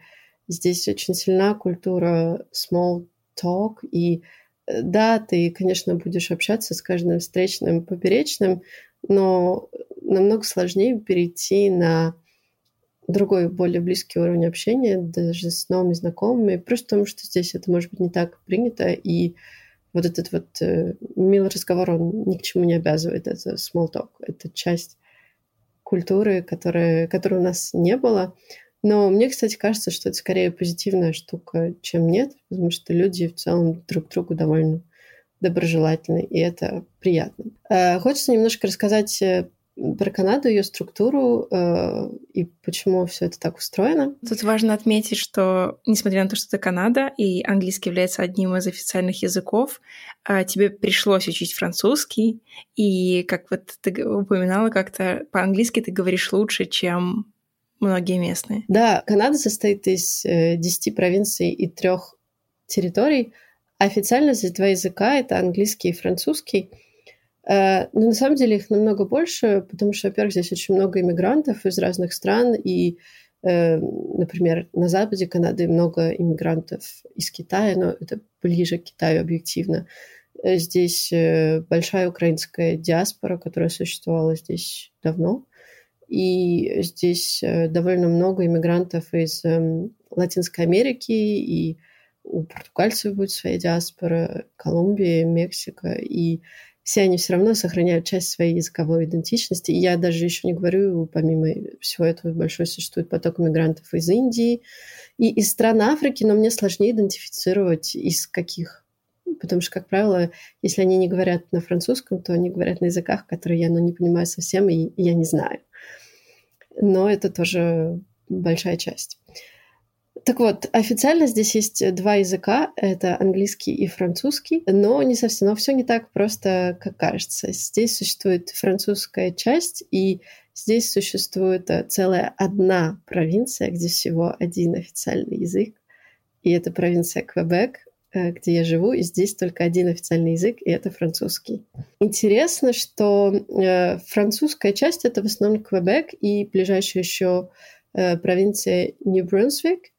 здесь очень сильна культура small talk, и э, да, ты, конечно, будешь общаться с каждым встречным, поперечным, но намного сложнее перейти на другой, более близкий уровень общения, даже с новыми знакомыми, просто потому что здесь это может быть не так принято, и вот этот вот э, милый разговор, он ни к чему не обязывает, это small talk, это часть культуры, которая, которой у нас не было. Но мне, кстати, кажется, что это скорее позитивная штука, чем нет, потому что люди в целом друг другу довольно доброжелательны, и это приятно. Э, хочется немножко рассказать э, про Канаду, ее структуру э, и почему все это так устроено. Тут важно отметить, что несмотря на то, что это Канада и английский является одним из официальных языков, э, тебе пришлось учить французский, и как вот ты упоминала как-то, по-английски ты говоришь лучше, чем многие местные. Да, Канада состоит из э, 10 провинций и трех территорий. Официально здесь два языка — это английский и французский — но на самом деле их намного больше, потому что, во-первых, здесь очень много иммигрантов из разных стран, и, э, например, на западе Канады много иммигрантов из Китая, но это ближе к Китаю объективно. Э, здесь большая украинская диаспора, которая существовала здесь давно. И здесь довольно много иммигрантов из эм, Латинской Америки, и у португальцев будет своя диаспора, Колумбия, Мексика, и все они все равно сохраняют часть своей языковой идентичности. И я даже еще не говорю, помимо всего этого, большой существует поток мигрантов из Индии и из стран Африки, но мне сложнее идентифицировать, из каких. Потому что, как правило, если они не говорят на французском, то они говорят на языках, которые я ну, не понимаю совсем, и я не знаю. Но это тоже большая часть. Так вот, официально здесь есть два языка, это английский и французский, но не совсем, но все не так просто, как кажется. Здесь существует французская часть, и здесь существует э, целая одна провинция, где всего один официальный язык, и это провинция Квебек, э, где я живу, и здесь только один официальный язык, и это французский. Интересно, что э, французская часть — это в основном Квебек и ближайшая еще провинция Нью-Брунсвик,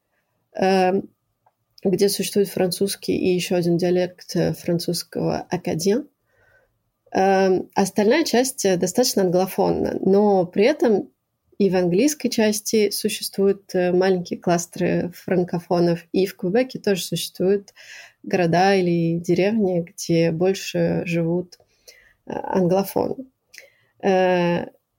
где существует французский и еще один диалект э, французского академ. Эм, остальная часть э, достаточно англофонна, но при этом и в английской части существуют э, маленькие кластеры франкофонов, и в Квебеке тоже существуют города или деревни, где больше живут англофоны.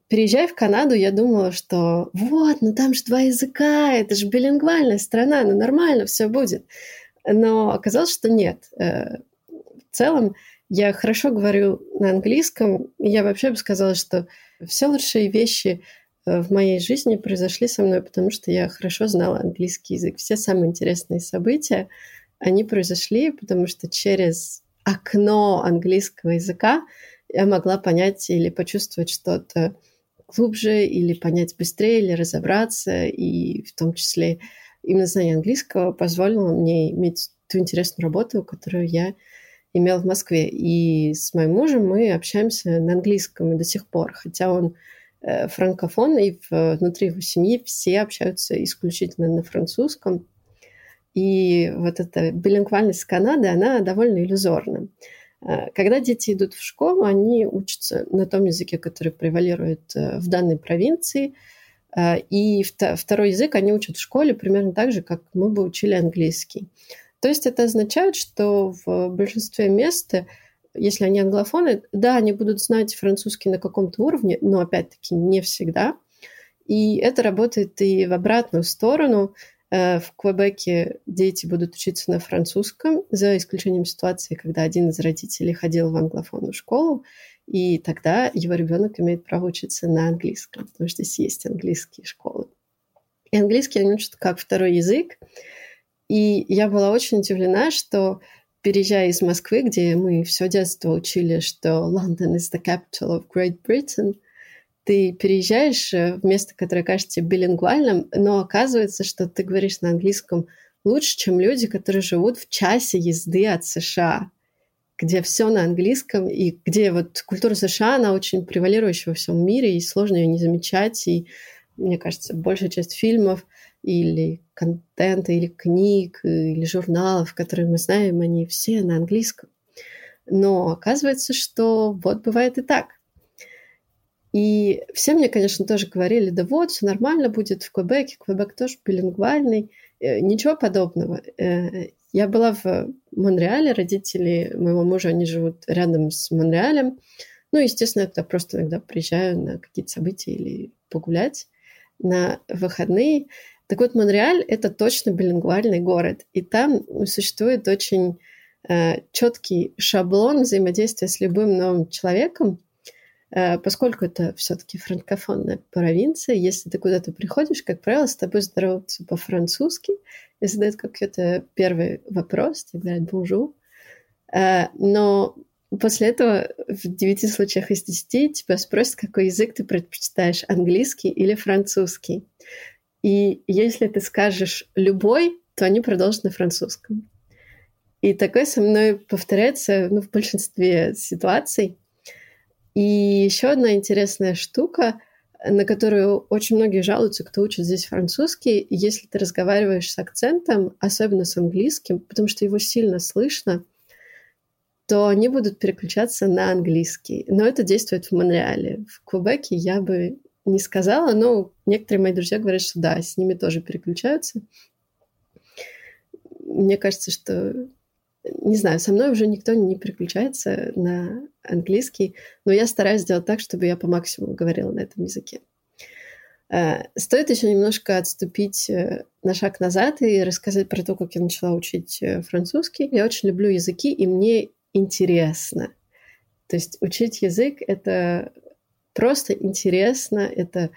Переезжая в Канаду, я думала, что вот, ну там же два языка, это же билингвальная страна, ну нормально все будет. Но оказалось, что нет. Э, в целом, я хорошо говорю на английском, и я вообще бы сказала, что все лучшие вещи э, в моей жизни произошли со мной, потому что я хорошо знала английский язык. Все самые интересные события, они произошли, потому что через окно английского языка я могла понять или почувствовать что-то глубже или понять быстрее, или разобраться, и в том числе именно знание английского позволило мне иметь ту интересную работу, которую я имел в Москве. И с моим мужем мы общаемся на английском и до сих пор, хотя он э, франкофон, и внутри его семьи все общаются исключительно на французском. И вот эта билингвальность Канады, она довольно иллюзорна. Э, когда дети идут в школу, они учатся на том языке, который превалирует э, в данной провинции, э, и второй язык они учат в школе примерно так же, как мы бы учили английский. То есть это означает, что в большинстве мест, если они англофоны, да, они будут знать французский на каком-то уровне, но опять-таки не всегда. И это работает и в обратную сторону. Э, в Квебеке дети будут учиться на французском, за исключением ситуации, когда один из родителей ходил в англофонную школу, и тогда его ребенок имеет право учиться на английском, потому что здесь есть английские школы. И английский они учат как второй язык. И я была очень удивлена, что переезжая из Москвы, где мы все детство учили, что London is the capital of Great Britain – ты переезжаешь э, в место, которое кажется билингвальным, но оказывается, что ты говоришь на английском лучше, чем люди, которые живут в часе езды от США, где все на английском, и где вот культура США, она очень превалирующая во всем мире, и сложно ее не замечать, и мне кажется, большая часть фильмов или контента, или книг, или журналов, которые мы знаем, они все на английском. Но оказывается, что вот бывает и так. И все мне, конечно, тоже говорили, да вот, все нормально будет в Квебеке, Квебек тоже билингвальный. Э, ничего подобного. Э, я была в Монреале, родители моего мужа, они живут рядом с Монреалем. Ну, естественно, я туда просто иногда приезжаю на какие-то события или погулять на выходные. Так вот, Монреаль — это точно билингвальный город, и там существует очень э, четкий шаблон взаимодействия с любым новым человеком, поскольку это все-таки франкофонная провинция, если ты куда-то приходишь, как правило, с тобой здороваются по-французски и задают какой-то первый вопрос, тебе говорят «bonjour». Э, но после этого в девяти случаях из десяти тебя спросят, какой язык ты предпочитаешь, английский или французский. И если ты скажешь «любой», то они продолжат на французском. И такое со мной повторяется ну, в большинстве ситуаций – И еще одна интересная штука, на которую очень многие жалуются, кто учит здесь французский, если ты разговариваешь с акцентом, особенно с английским, потому что его сильно слышно, то они будут переключаться на английский. Но это действует в Монреале. В Квебеке я бы не сказала, но некоторые мои друзья говорят, что да, с ними тоже переключаются. Мне кажется, что не знаю, со мной уже никто не переключается на английский, но я стараюсь сделать так, чтобы я по максимуму говорила на этом языке. Э, стоит еще немножко отступить э, на шаг назад и рассказать про то, как я начала учить э, французский. Я очень люблю языки, и мне интересно. То есть учить язык — это просто интересно, это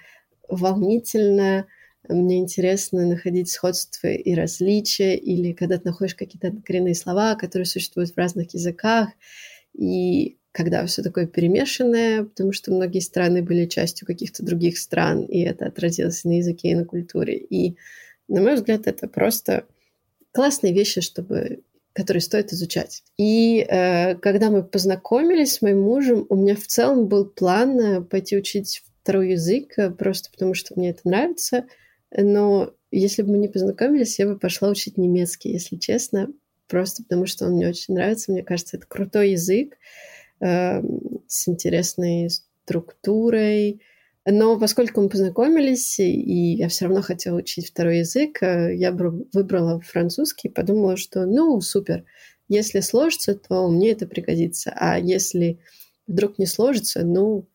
волнительно, мне интересно находить сходства и различия, или когда ты находишь какие-то коренные слова, которые существуют в разных языках, и когда все такое перемешанное, потому что многие страны были частью каких-то других стран, и это отразилось на языке и на культуре. И, на мой взгляд, это просто классные вещи, чтобы которые стоит изучать. И э, когда мы познакомились с моим мужем, у меня в целом был план э, пойти учить второй язык, э, просто потому что мне это нравится. Но если бы мы не познакомились, я бы пошла учить немецкий, если честно, просто потому что он мне очень нравится. Мне кажется, это крутой язык э, с интересной структурой. Но поскольку мы познакомились, и я все равно хотела учить второй язык, э, я выбрала французский, подумала, что ну супер, если сложится, то мне это пригодится. А если вдруг не сложится, ну,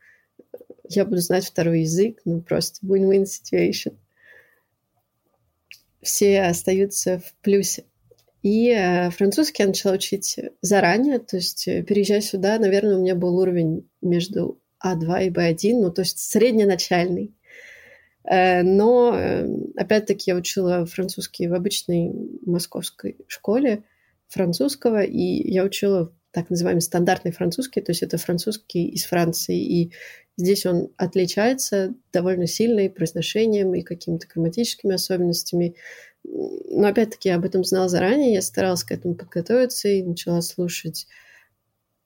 я буду знать второй язык, ну просто win-win situation все остаются в плюсе. И э, французский я начала учить заранее, то есть э, переезжая сюда, наверное, у меня был уровень между А2 и Б1, ну то есть средненачальный. Э, но, опять-таки, я учила французский в обычной московской школе французского, и я учила так называемый стандартный французский, то есть это французский из Франции, и здесь он отличается довольно сильно и произношением, и какими-то грамматическими особенностями. Но опять-таки я об этом знала заранее, я старалась к этому подготовиться и начала слушать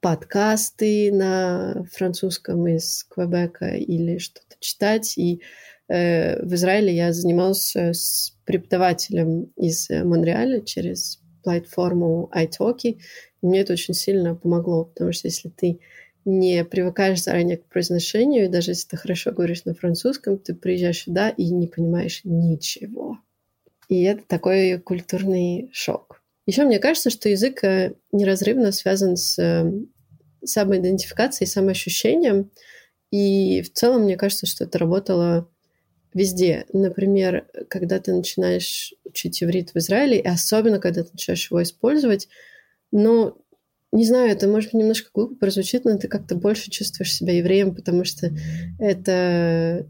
подкасты на французском из Квебека или что-то читать. И э, в Израиле я занималась с преподавателем из Монреаля через платформу iTalki. Мне это очень сильно помогло, потому что если ты не привыкаешь заранее к произношению, и даже если ты хорошо говоришь на французском, ты приезжаешь сюда и не понимаешь ничего. И это такой культурный шок. Еще мне кажется, что язык э, неразрывно связан с э, самоидентификацией, самоощущением. И в целом мне кажется, что это работало везде. Например, когда ты начинаешь учить иврит в Израиле, и особенно когда ты начинаешь его использовать, ну, не знаю, это может немножко глупо прозвучит, но ты как-то больше чувствуешь себя евреем, потому что это,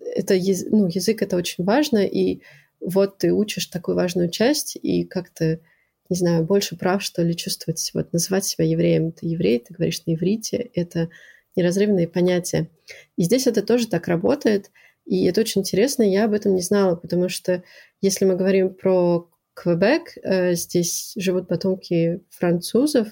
это ну, язык это очень важно, и вот ты учишь такую важную часть, и как-то, не знаю, больше прав, что ли, чувствовать, вот называть себя евреем. Ты еврей, ты говоришь на иврите, это неразрывные понятия. И здесь это тоже так работает, и это очень интересно, я об этом не знала, потому что если мы говорим про Квебек, э, здесь живут потомки французов,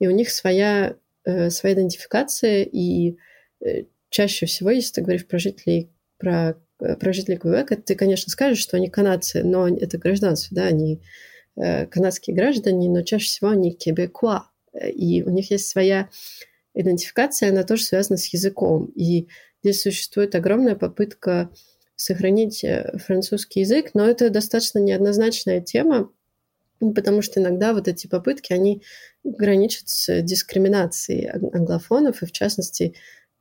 и у них своя, э, своя идентификация, и э, чаще всего, если ты говоришь про жителей, про, про жителей Квебека, ты, конечно, скажешь, что они канадцы, но это гражданство, да, они канадские граждане, но чаще всего они кебекуа, и у них есть своя идентификация, она тоже связана с языком, и здесь существует огромная попытка сохранить э, французский язык, но это достаточно неоднозначная тема, потому что иногда вот эти попытки, они граничат с дискриминацией англофонов, и в частности,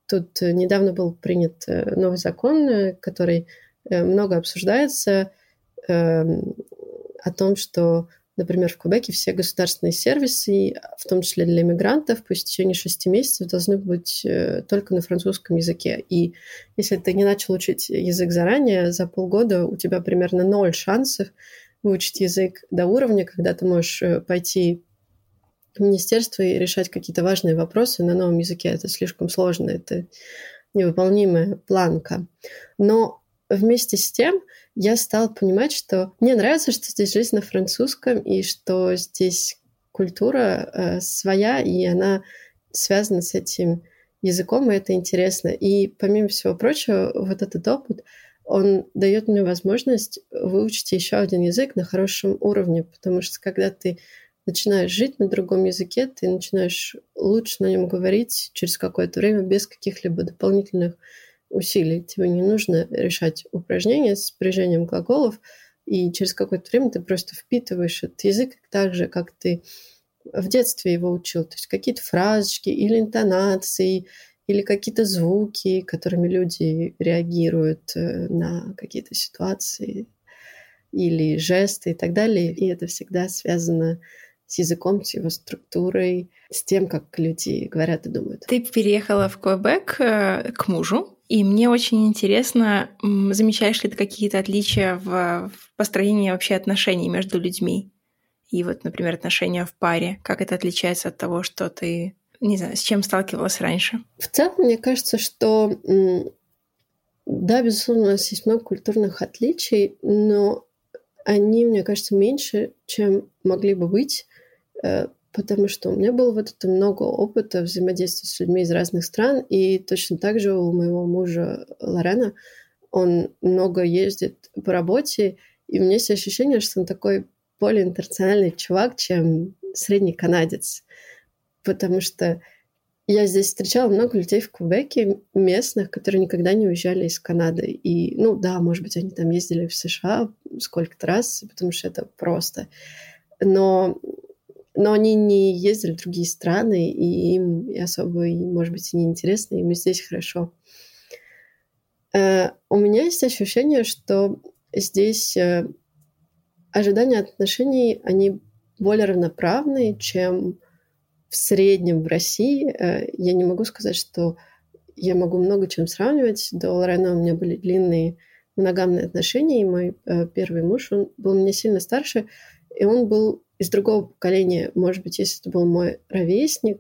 тут недавно был принят э, новый закон, э, который много обсуждается эм, о том, что Например, в Кубеке все государственные сервисы, в том числе для иммигрантов, по течение шести месяцев должны быть э, только на французском языке. И если ты не начал учить язык заранее, за полгода у тебя примерно ноль шансов выучить язык до уровня, когда ты можешь э, пойти в министерство и решать какие-то важные вопросы на новом языке. Это слишком сложно, это невыполнимая планка. Но вместе с тем я стала понимать, что мне нравится, что здесь жизнь на французском, и что здесь культура э, своя, и она связана с этим языком, и это интересно. И помимо всего прочего, вот этот опыт, он дает мне возможность выучить еще один язык на хорошем уровне, потому что когда ты начинаешь жить на другом языке, ты начинаешь лучше на нем говорить через какое-то время без каких-либо дополнительных усилий. Тебе не нужно решать упражнения с спряжением глаголов, и через какое-то время ты просто впитываешь этот язык так же, как ты в детстве его учил. То есть какие-то фразочки или интонации, или какие-то звуки, которыми люди реагируют э, на какие-то ситуации, или жесты и так далее. И это всегда связано с языком, с его структурой, с тем, как люди говорят и думают. Ты переехала в Квебек э, к мужу, и мне очень интересно, замечаешь ли ты какие-то отличия в, в построении вообще отношений между людьми? И вот, например, отношения в паре. Как это отличается от того, что ты, не знаю, с чем сталкивалась раньше? В целом, мне кажется, что да, безусловно, у нас есть много культурных отличий, но они, мне кажется, меньше, чем могли бы быть, э, потому что у меня было вот это много опыта взаимодействия с людьми из разных стран, и точно так же у моего мужа Лорена, он много ездит по работе, и у меня есть ощущение, что он такой более интернациональный чувак, чем средний канадец. Потому что я здесь встречала много людей в Квебеке, местных, которые никогда не уезжали из Канады. И, ну да, может быть, они там ездили в США сколько-то раз, потому что это просто. Но но они не ездили в другие страны, и им особо, может быть, и не интересно, им здесь хорошо. Э, у меня есть ощущение, что здесь э, ожидания отношений, они более равноправные, чем в среднем в России. Э, я не могу сказать, что я могу много чем сравнивать. До Лорена у меня были длинные моногамные отношения, и мой первый муж, он был мне сильно старше, и он был из другого поколения, может быть, если это был мой ровесник,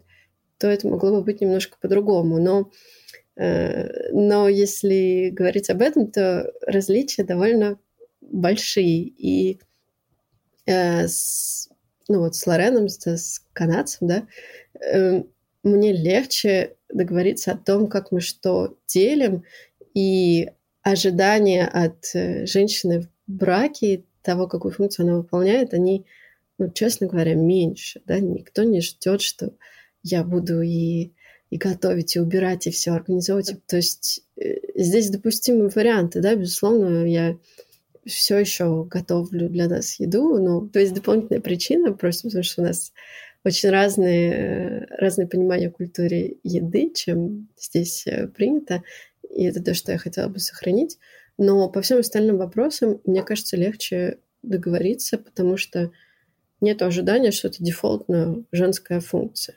то это могло бы быть немножко по-другому. Но, э, но если говорить об этом, то различия довольно большие. И э, с, ну вот с Лореном, с, с канадцем, да, э, мне легче договориться о том, как мы что делим, и ожидания от э, женщины в браке, того, какую функцию она выполняет, они ну, честно говоря, меньше, да, никто не ждет, что я буду и, и готовить, и убирать, и все организовывать. То есть э, здесь допустимые варианты, да, безусловно, я все еще готовлю для нас еду, но то есть дополнительная причина, просто потому что у нас очень разные, разные понимания культуры еды, чем здесь э, принято, и это то, что я хотела бы сохранить. Но по всем остальным вопросам, мне кажется, легче договориться, потому что нет ожидания, что это дефолтная женская функция.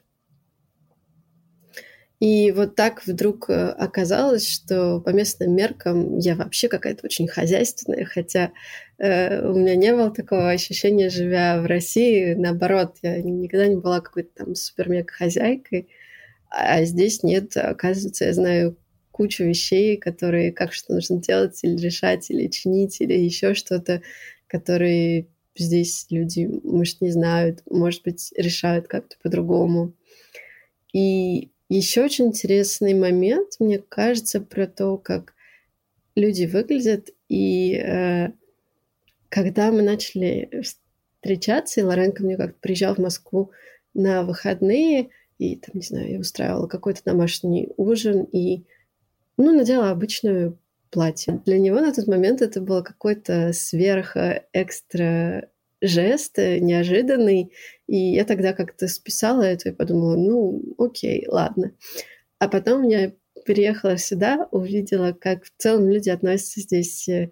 И вот так вдруг э, оказалось, что по местным меркам я вообще какая-то очень хозяйственная, хотя э, у меня не было такого ощущения, живя в России. Наоборот, я никогда не была какой-то там супер-мега хозяйкой, а здесь нет. Оказывается, я знаю кучу вещей, которые как что нужно делать или решать, или чинить, или еще что-то, которые здесь люди, может, не знают, может быть, решают как-то по-другому. И еще очень интересный момент, мне кажется, про то, как люди выглядят. И э, когда мы начали встречаться, и Лорен мне как-то приезжал в Москву на выходные, и там, не знаю, я устраивала какой-то домашний ужин, и, ну, надела обычную платье. Для него на тот момент это было какой-то сверх-экстра жест, э, неожиданный. И я тогда как-то списала это и подумала, ну, окей, ладно. А потом я переехала сюда, увидела, как в целом люди относятся здесь э,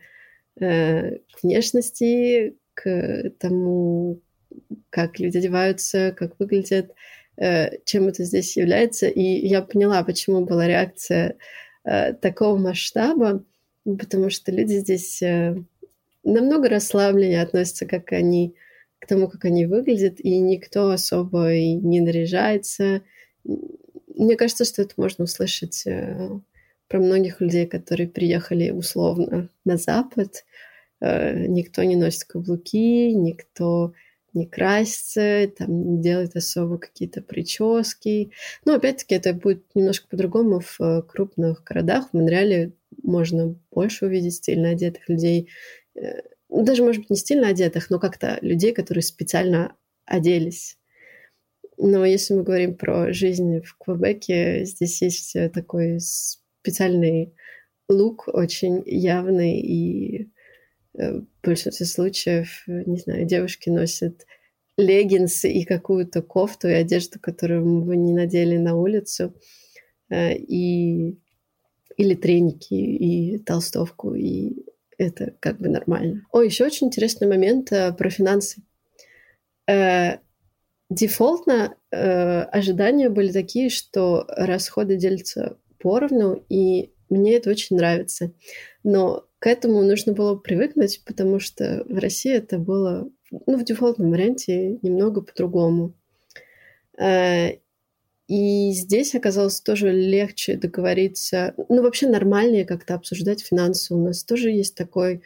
к внешности, к тому, как люди одеваются, как выглядят, э, чем это здесь является. И я поняла, почему была реакция э, такого масштаба, потому что люди здесь э, намного расслабленнее относятся, как они к тому, как они выглядят, и никто особо и не наряжается. Мне кажется, что это можно услышать э, про многих людей, которые приехали условно на Запад. Э, никто не носит каблуки, никто не красится, там не делает особо какие-то прически. Но опять-таки это будет немножко по-другому в э, крупных городах. В Монреале можно больше увидеть стильно одетых людей. Э, даже, может быть, не стильно одетых, но как-то людей, которые специально оделись. Но если мы говорим про жизнь в Квебеке, здесь есть такой специальный лук, очень явный и Э, в большинстве случаев, э, не знаю, девушки носят леггинсы и какую-то кофту и одежду, которую мы не надели на улицу, э, и или треники и толстовку, и это как бы нормально. О, еще очень интересный момент про финансы. Дефолтно ожидания были такие, что расходы делятся поровну, и мне это очень нравится. Но к этому нужно было привыкнуть, потому что в России это было ну, в дефолтном варианте немного по-другому. Э, и здесь оказалось тоже легче договориться, ну, вообще нормальнее как-то обсуждать финансы. У нас тоже есть такой,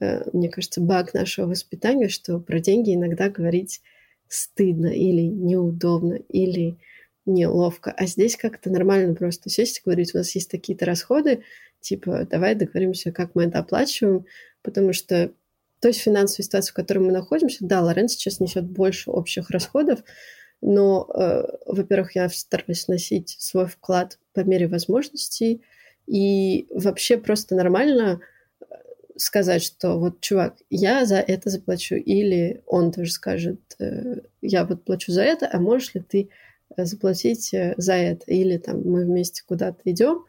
э, мне кажется, баг нашего воспитания, что про деньги иногда говорить стыдно или неудобно, или неловко. А здесь как-то нормально просто сесть и говорить, у нас есть такие-то расходы, типа, давай договоримся, как мы это оплачиваем, потому что то есть финансовая ситуация, в которой мы находимся, да, Лорен сейчас несет больше общих расходов, но, э, во-первых, я стараюсь носить свой вклад по мере возможностей, и вообще просто нормально э, сказать, что вот, чувак, я за это заплачу, или он тоже скажет, э, я вот плачу за это, а можешь ли ты заплатить э, за это, или там мы вместе куда-то идем,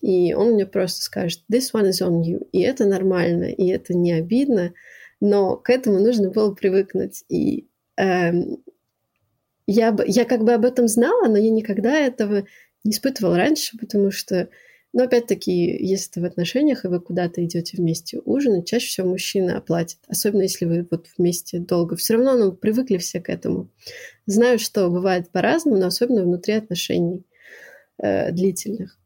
и он мне просто скажет, this one is on you. И это нормально, и это не обидно, но к этому нужно было привыкнуть. И эм, я, я как бы об этом знала, но я никогда этого не испытывала раньше, потому что, ну, опять-таки, если ты в отношениях, и вы куда-то идете вместе ужинать, чаще всего мужчина оплатит. Особенно если вы вот вместе долго. Все равно, ну, привыкли все к этому. Знаю, что бывает по-разному, но особенно внутри отношений э, длительных.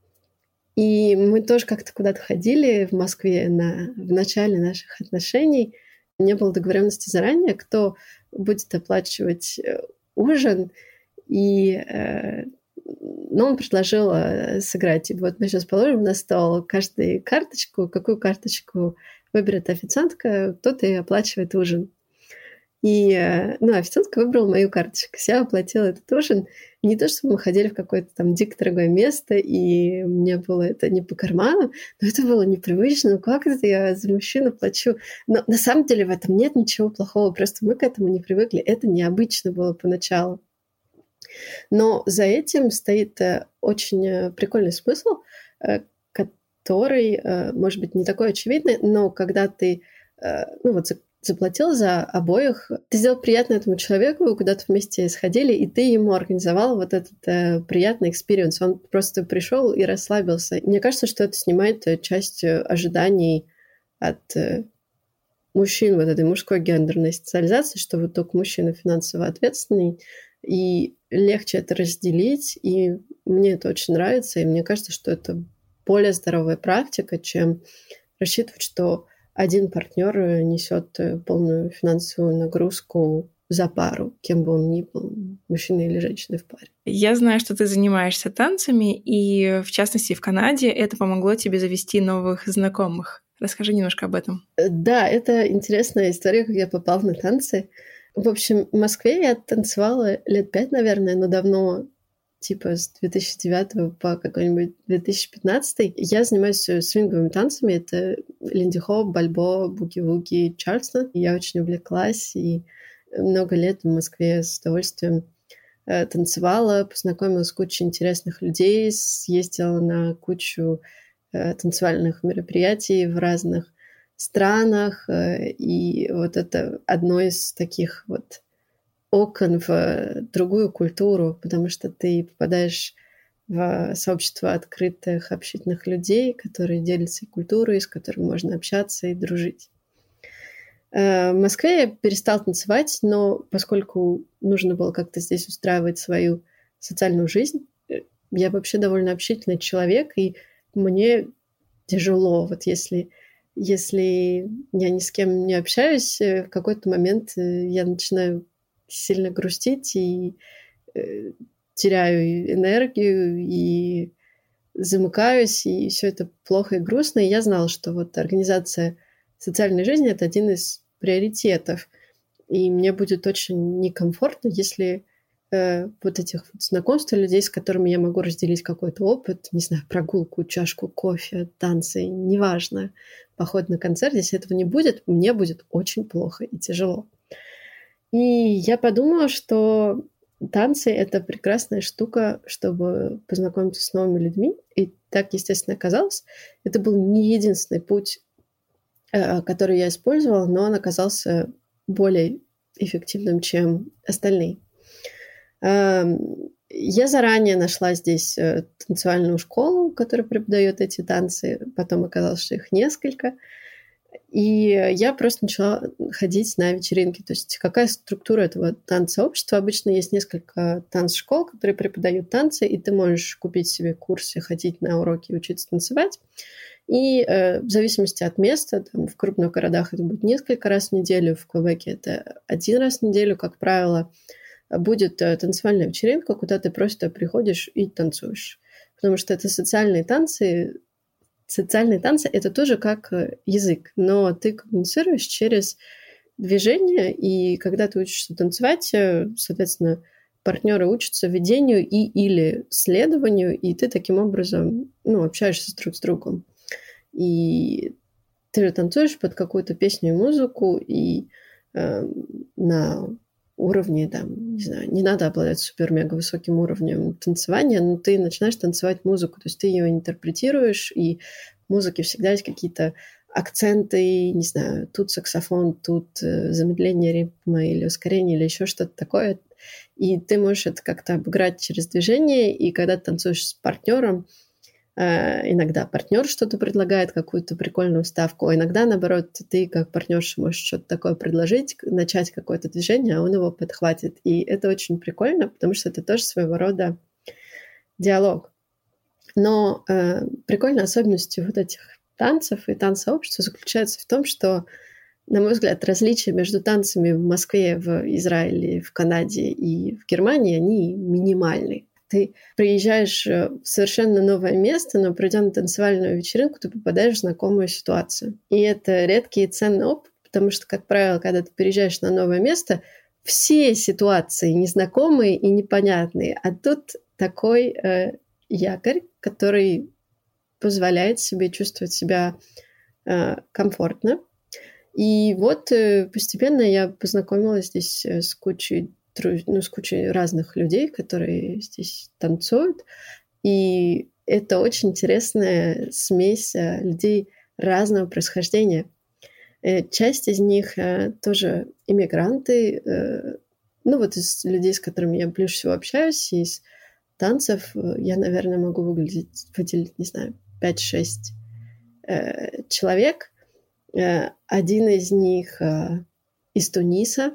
И мы тоже как-то куда-то ходили в Москве на, в начале наших отношений. Не было договоренности заранее, кто будет оплачивать э, ужин. И э, ну, он предложил э, сыграть. Вот мы сейчас положим на стол каждую карточку. Какую карточку выберет официантка, тот и оплачивает ужин. И, э, ну, официантка выбрала мою карточку. Я оплатила этот ужин. Не то, чтобы мы ходили в какое-то там дико дорогое место, и мне было это не по карману, но это было непривычно. Ну, как это я за мужчину плачу? Но на самом деле в этом нет ничего плохого, просто мы к этому не привыкли. Это необычно было поначалу. Но за этим стоит э, очень э, прикольный смысл, который, может быть, не такой очевидный, но когда ты ну вот заплатил за обоих. Ты сделал приятно этому человеку, вы куда-то вместе сходили, и ты ему организовал вот этот э, приятный experience. Он просто пришел и расслабился. Мне кажется, что это снимает э, часть э, ожиданий от э, мужчин, вот этой мужской гендерной социализации, что вот только мужчина финансово ответственный, и легче это разделить, и мне это очень нравится, и мне кажется, что это более здоровая практика, чем рассчитывать, что один партнер э, несет э, полную финансовую нагрузку за пару, кем бы он ни был, мужчиной или женщиной в паре. Я знаю, что ты занимаешься танцами, и в частности в Канаде это помогло тебе завести новых знакомых. Расскажи немножко об этом. Э, да, это интересная история, как я попал на танцы. В общем, в Москве я танцевала лет пять, наверное, но давно типа с 2009 по какой-нибудь 2015 я занимаюсь э, свинговыми танцами. Это линди-хоп, бальбо, буги-вуги, чарльстон. Я очень увлеклась и много лет в Москве с удовольствием э, танцевала, познакомилась с кучей интересных людей, съездила на кучу э, танцевальных мероприятий в разных странах. И вот это одно из таких вот окон в другую культуру, потому что ты попадаешь в сообщество открытых, общительных людей, которые делятся культурой, с которыми можно общаться и дружить. Э, в Москве я перестал танцевать, но поскольку нужно было как-то здесь устраивать свою социальную жизнь, э, я вообще довольно общительный человек, и мне тяжело, вот если если я ни с кем не общаюсь, э, в какой-то момент э, я начинаю сильно грустить и э, теряю энергию и замыкаюсь, и все это плохо и грустно. И я знала, что вот организация социальной жизни — это один из приоритетов. И мне будет очень некомфортно, если э, вот этих вот знакомств людей, с которыми я могу разделить какой-то опыт, не знаю, прогулку, чашку кофе, танцы, неважно, поход на концерт, если этого не будет, мне будет очень плохо и тяжело. И я подумала, что танцы — это прекрасная штука, чтобы познакомиться с новыми людьми. И так, естественно, оказалось. Это был не единственный путь, э, который я использовала, но он оказался более эффективным, чем остальные. Эм, я заранее нашла здесь э, танцевальную школу, которая преподает эти танцы. Потом оказалось, что их несколько. И я просто начала ходить на вечеринки. То есть какая структура этого танцообщества? Обычно есть несколько танцшкол, которые преподают танцы, и ты можешь купить себе курсы, ходить на уроки, учиться танцевать. И э, в зависимости от места, там, в крупных городах это будет несколько раз в неделю, в Квебеке это один раз в неделю, как правило, будет э, танцевальная вечеринка, куда ты просто приходишь и танцуешь. Потому что это социальные танцы, социальные танцы — это тоже как э, язык, но ты коммуницируешь через движение, и когда ты учишься танцевать, э, соответственно, партнеры учатся ведению и или следованию, и ты таким образом ну, общаешься друг с другом. И ты же танцуешь под какую-то песню и музыку, и э, на уровне, там, не знаю, не надо обладать супер-мега высоким уровнем танцевания, но ты начинаешь танцевать музыку, то есть ты ее интерпретируешь, и в музыке всегда есть какие-то акценты, не знаю, тут саксофон, тут э, замедление ритма или ускорение, или еще что-то такое. И ты можешь это как-то обыграть через движение, и когда ты танцуешь с партнером, иногда партнер что-то предлагает, какую-то прикольную ставку, а иногда, наоборот, ты как партнерша можешь что-то такое предложить, начать какое-то движение, а он его подхватит. И это очень прикольно, потому что это тоже своего рода диалог. Но э, прикольной особенностью вот этих танцев и танцообщества заключается в том, что, на мой взгляд, различия между танцами в Москве, в Израиле, в Канаде и в Германии, они минимальны. Ты приезжаешь э, в совершенно новое место, но придя на танцевальную вечеринку, ты попадаешь в знакомую ситуацию. И это редкий и ценный опыт, потому что, как правило, когда ты переезжаешь на новое место, все ситуации незнакомые и непонятные. А тут такой э, якорь, который позволяет себе чувствовать себя э, комфортно. И вот э, постепенно я познакомилась здесь э, с кучей ну, с кучей разных людей, которые здесь танцуют. И это очень интересная смесь э, людей разного происхождения. Э, часть из них э, тоже иммигранты. Ну, вот из людей, с которыми я ближе всего общаюсь, из танцев я, наверное, могу выглядеть, выделить, не знаю, 5-6 человек. Один из них из Туниса,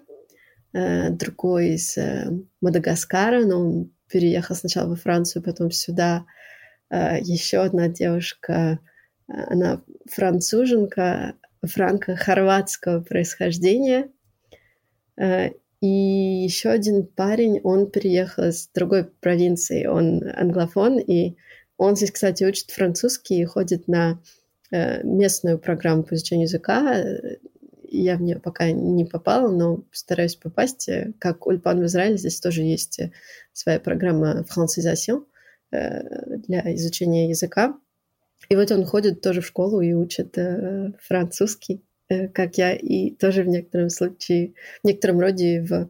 другой из э, Мадагаскара, но он переехал сначала во Францию, потом сюда. Э, Еще одна девушка, она француженка, франко-хорватского происхождения. И еще один парень, он переехал из другой провинции, он англофон, и он здесь, кстати, учит французский и ходит на местную программу по изучению языка, я в нее пока не попала, но стараюсь попасть. Как Ульпан в Израиле, здесь тоже есть своя программа францизation э, для изучения языка. И вот он ходит тоже в школу и учит э, французский, э, как я, и тоже в некотором случае, в некотором роде в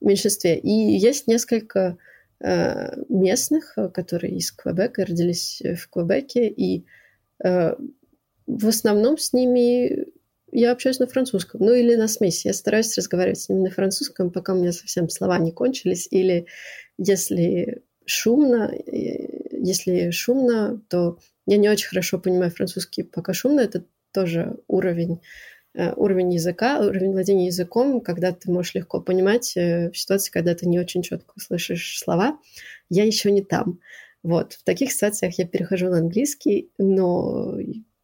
меньшинстве. И есть несколько местных, которые из Квебека, родились в Квебеке, и в основном с ними я общаюсь на французском, ну или на смеси. Я стараюсь разговаривать с ними на французском, пока у меня совсем слова не кончились. Или если шумно, если шумно, то я не очень хорошо понимаю французский, пока шумно. Это тоже уровень э, уровень языка, уровень владения языком, когда ты можешь легко понимать э, в ситуации, когда ты не очень четко слышишь слова. Я еще не там. Вот. В таких ситуациях я перехожу на английский, но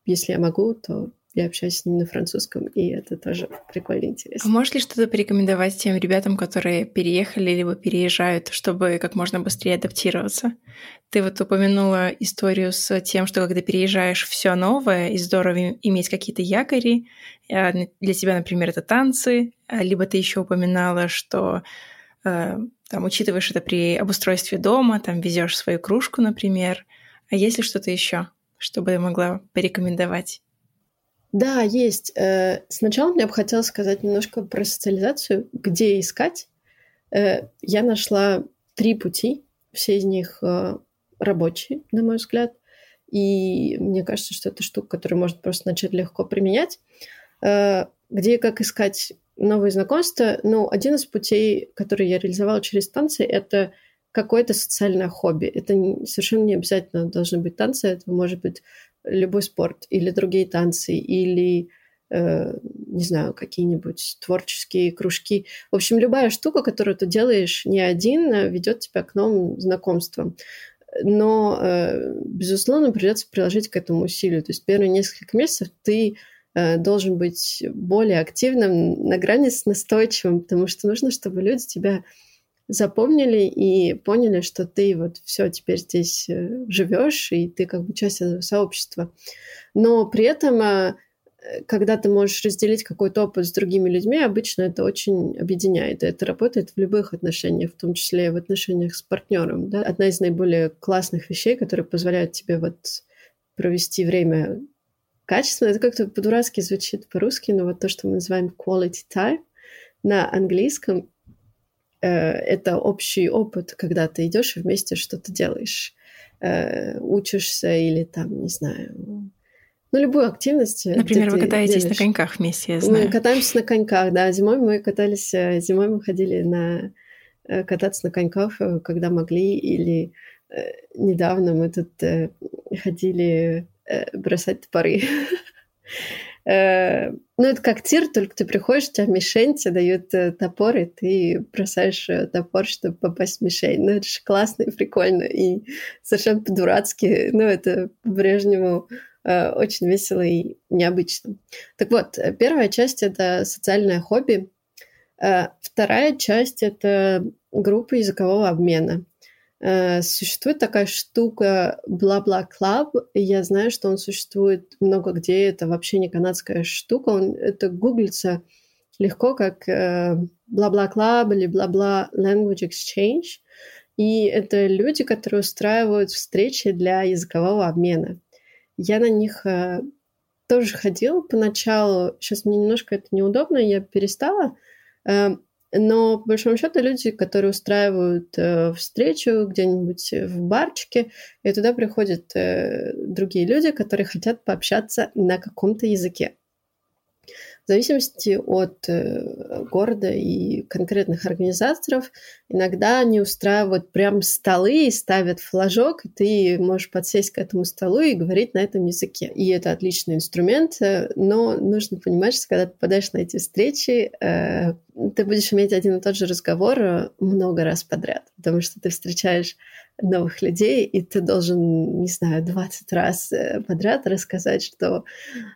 если я могу, то я общаюсь с ними на французском, и это тоже прикольно интересно. А можешь ли что-то порекомендовать тем ребятам, которые переехали либо переезжают, чтобы как можно быстрее адаптироваться? Ты вот упомянула историю с тем, что когда переезжаешь все новое, и здорово иметь какие-то якори. А, для тебя, например, это танцы, а, либо ты еще упоминала, что э, там учитываешь это при обустройстве дома, там везешь свою кружку, например. А есть ли что-то еще, чтобы я могла порекомендовать? Да, есть. Э, сначала мне бы хотелось сказать немножко про социализацию, где искать. Э, я нашла три пути, все из них э, рабочие, на мой взгляд. И мне кажется, что это штука, которую можно просто начать легко применять. Где и как искать новые знакомства? Ну, один из путей, который я реализовала через танцы, это какое-то социальное хобби. Это совершенно не обязательно должны быть танцы, это может быть любой спорт или другие танцы, или, э, не знаю, какие-нибудь творческие кружки. В общем, любая штука, которую ты делаешь не один, э, ведет тебя к новым знакомствам. Но, э, безусловно, придется приложить к этому усилию. То есть первые несколько месяцев ты должен быть более активным, на грани с настойчивым, потому что нужно, чтобы люди тебя запомнили и поняли, что ты вот все теперь здесь э, живешь, и ты как бы часть этого сообщества. Но при этом, э, когда ты можешь разделить какой-то опыт с другими людьми, обычно это очень объединяет. И это работает в любых отношениях, в том числе и в отношениях с партнером. Да? Одна из наиболее классных вещей, которые позволяют тебе вот провести время качественно, это как-то по-дурацки звучит по-русски, но вот то, что мы называем quality time на английском, это общий опыт, когда ты идешь и вместе что-то делаешь, э, учишься или там, не знаю, ну, любую активность. Например, вы катаетесь делаешь. на коньках вместе, я знаю. Мы катаемся на коньках, да. Зимой мы катались, э, зимой мы ходили на кататься на коньках, когда могли, или недавно мы тут ходили бросать топоры. Э, ну, это как тир, только ты приходишь, тебя мишень, тебе дают э, топор, и ты бросаешь э, топор, чтобы попасть в мишень. Ну, это же классно и прикольно, и совершенно по-дурацки. Ну, это по-прежнему очень весело и необычно. Так вот, первая часть — это социальное хобби. Вторая часть — это группа языкового обмена — Э, существует такая штука бла-бла клаб. Я знаю, что он существует много где. Это вообще не канадская штука. Он, это гуглится легко как бла-бла клаб или бла-бла language exchange. И это люди, которые устраивают встречи для языкового обмена. Я на них э, тоже ходила поначалу. Сейчас мне немножко это неудобно, я перестала. Но, по большому счету, люди, которые устраивают э, встречу где-нибудь в барчике, и туда приходят э, другие люди, которые хотят пообщаться на каком-то языке. В зависимости от э, города и конкретных организаторов, иногда они устраивают прям столы и ставят флажок, и ты можешь подсесть к этому столу и говорить на этом языке. И это отличный инструмент, э, но нужно понимать, что когда ты попадаешь на эти встречи, э, ты будешь иметь один и тот же разговор много раз подряд, потому что ты встречаешь новых людей, и ты должен, не знаю, 20 раз э, подряд рассказать, что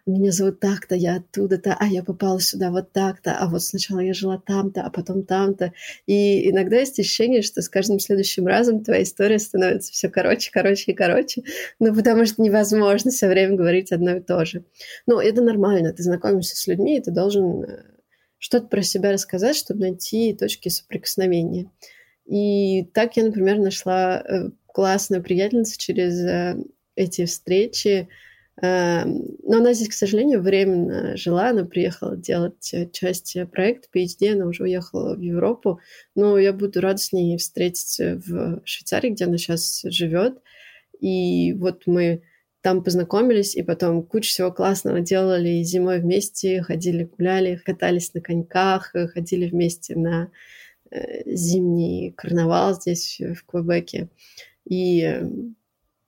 меня зовут так-то, я оттуда-то, а я попала сюда вот так-то, а вот сначала я жила там-то, а потом там-то. И иногда есть ощущение, что с каждым следующим разом твоя история становится все короче, короче и короче, ну, потому что невозможно все время говорить одно и то же. Но это нормально, ты знакомишься с людьми, и ты должен э, что-то про себя рассказать, чтобы найти точки соприкосновения. И так я, например, нашла э, классную приятельницу через э, эти встречи. Эм, но она здесь, к сожалению, временно жила. Она приехала делать э, часть проекта PhD, она уже уехала в Европу. Но я буду рада с ней встретиться в Швейцарии, где она сейчас живет. И вот мы там познакомились, и потом кучу всего классного делали зимой вместе, ходили, гуляли, катались на коньках, ходили вместе на Э, зимний карнавал здесь, в Квебеке. И э,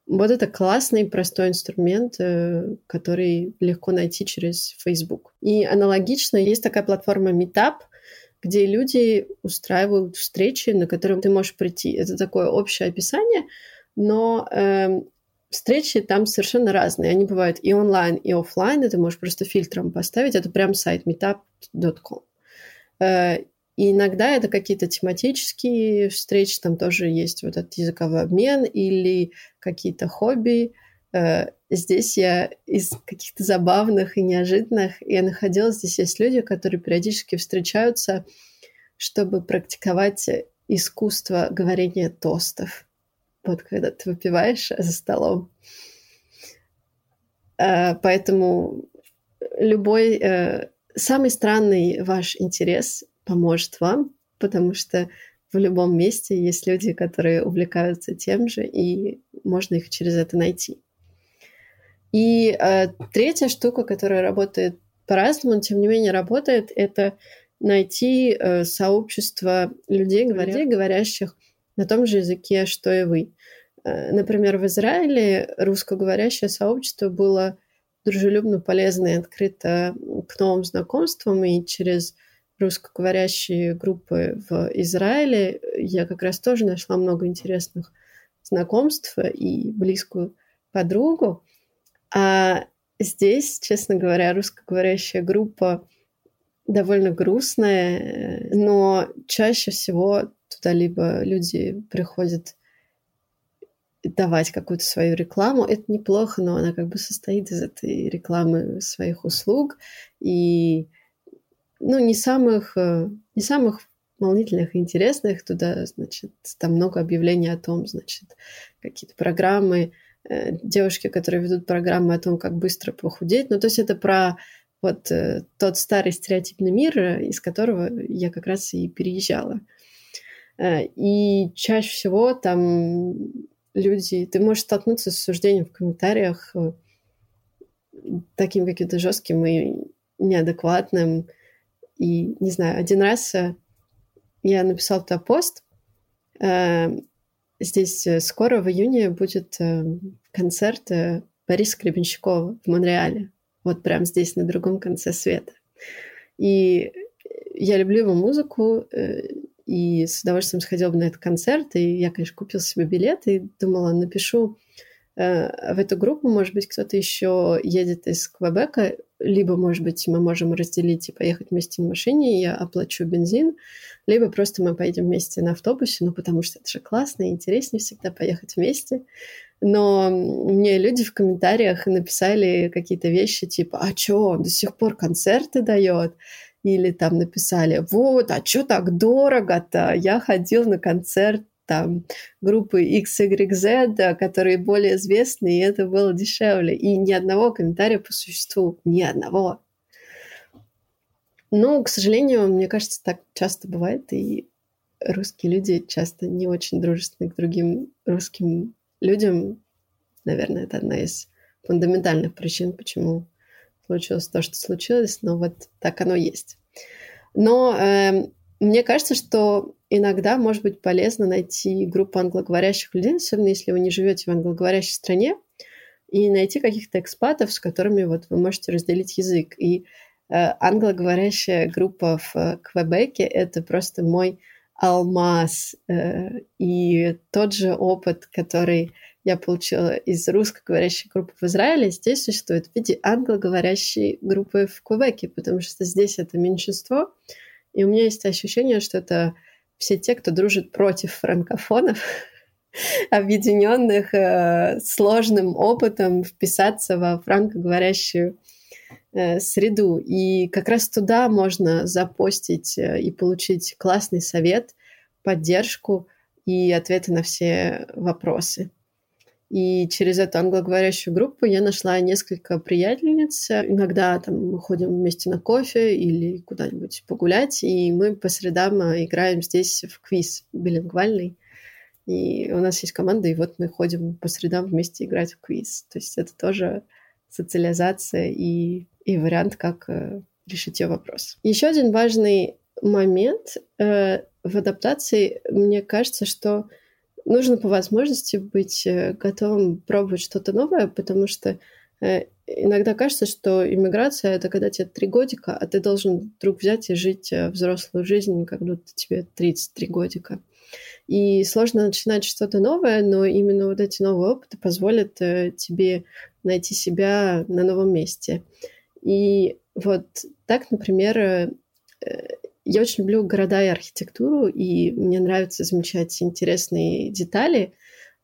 вот это классный, простой инструмент, э, который легко найти через Facebook. И аналогично есть такая платформа Meetup, где люди устраивают встречи, на которые ты можешь прийти. Это такое общее описание, но э, встречи там совершенно разные. Они бывают и онлайн, и офлайн. Это можешь просто фильтром поставить. Это прям сайт meetup.com. Э, и иногда это какие-то тематические встречи, там тоже есть вот этот языковой обмен или какие-то хобби. Э, здесь я из каких-то забавных и неожиданных, я находила, здесь есть люди, которые периодически встречаются, чтобы практиковать искусство говорения тостов. Вот когда ты выпиваешь за столом. Э, поэтому любой э, самый странный ваш интерес поможет вам, потому что в любом месте есть люди, которые увлекаются тем же, и можно их через это найти. И э, третья штука, которая работает по-разному, но тем не менее работает, это найти сообщество людей, говоря, говорящих на том же языке, что и вы. Э, например, в Израиле русскоговорящее сообщество было дружелюбно, полезно и открыто к новым знакомствам, и через русскоговорящие группы в Израиле я как раз тоже нашла много интересных знакомств и близкую подругу. А здесь, честно говоря, русскоговорящая группа довольно грустная, но чаще всего туда либо люди приходят давать какую-то свою рекламу. Это неплохо, но она как бы состоит из этой рекламы своих услуг и ну, не самых, э, не самых волнительных и интересных. Туда, значит, там много объявлений о том, значит, какие-то программы, э, девушки, которые ведут программы о том, как быстро похудеть. Ну, то есть это про вот э, тот старый стереотипный мир, из которого я как раз и переезжала. И чаще всего там люди... Ты можешь столкнуться с суждением в комментариях таким каким-то жестким и неадекватным. И, не знаю, один раз я написала туда пост, Здесь э, скоро в июне будет э, концерт э, Бориса Гребенщикова в Монреале. Вот прям здесь, на другом конце света. И я люблю его музыку, и с удовольствием сходила бы на этот концерт. И я, конечно, купила себе билет и думала, напишу в эту группу, может быть, кто-то еще едет из Квебека, либо, может быть, мы можем разделить и поехать вместе на машине, и я оплачу бензин, либо просто мы поедем вместе на автобусе, ну, потому что это же классно и интереснее всегда поехать вместе. Но мне люди в комментариях написали какие-то вещи типа, а чё, он до сих пор концерты дает? Или там написали, вот, а чё так дорого-то? Я ходил на концерт там группы XYZ, которые более известны, и это было дешевле. И ни одного комментария по существу, ни одного. Но, к сожалению, мне кажется, так часто бывает, и русские люди часто не очень дружественны к другим русским людям. Наверное, это одна из фундаментальных причин, почему случилось то, что случилось, но вот так оно есть. Но э, мне кажется, что иногда может быть полезно найти группу англоговорящих людей, особенно если вы не живете в англоговорящей стране, и найти каких-то экспатов, с которыми вот вы можете разделить язык. И Э, англоговорящая группа в э, Квебеке — это просто мой алмаз. Э, и тот же опыт, который я получила из русскоговорящей группы в Израиле, здесь существует в виде англоговорящей группы в Квебеке, потому что здесь это меньшинство, и у меня есть ощущение, что это все те, кто дружит против франкофонов, объединенных э, сложным опытом вписаться во франкоговорящую Э, среду. И как раз туда можно запостить э, и получить классный совет, поддержку и ответы на все вопросы. И через эту англоговорящую группу я нашла несколько приятельниц. Иногда там мы ходим вместе на кофе или куда-нибудь погулять, и мы по средам э, играем здесь в квиз билингвальный. И у нас есть команда, и вот мы ходим по средам вместе играть в квиз. То есть это тоже социализация и и вариант, как э, решить ее вопрос. Еще один важный момент э, в адаптации, мне кажется, что нужно по возможности быть э, готовым пробовать что-то новое, потому что э, иногда кажется, что иммиграция — это когда тебе три годика, а ты должен вдруг взять и жить э, взрослую жизнь, как будто тебе 33 годика. И сложно начинать что-то новое, но именно вот эти новые опыты позволят тебе найти себя на новом месте. И вот так, например, я очень люблю города и архитектуру, и мне нравится замечать интересные детали,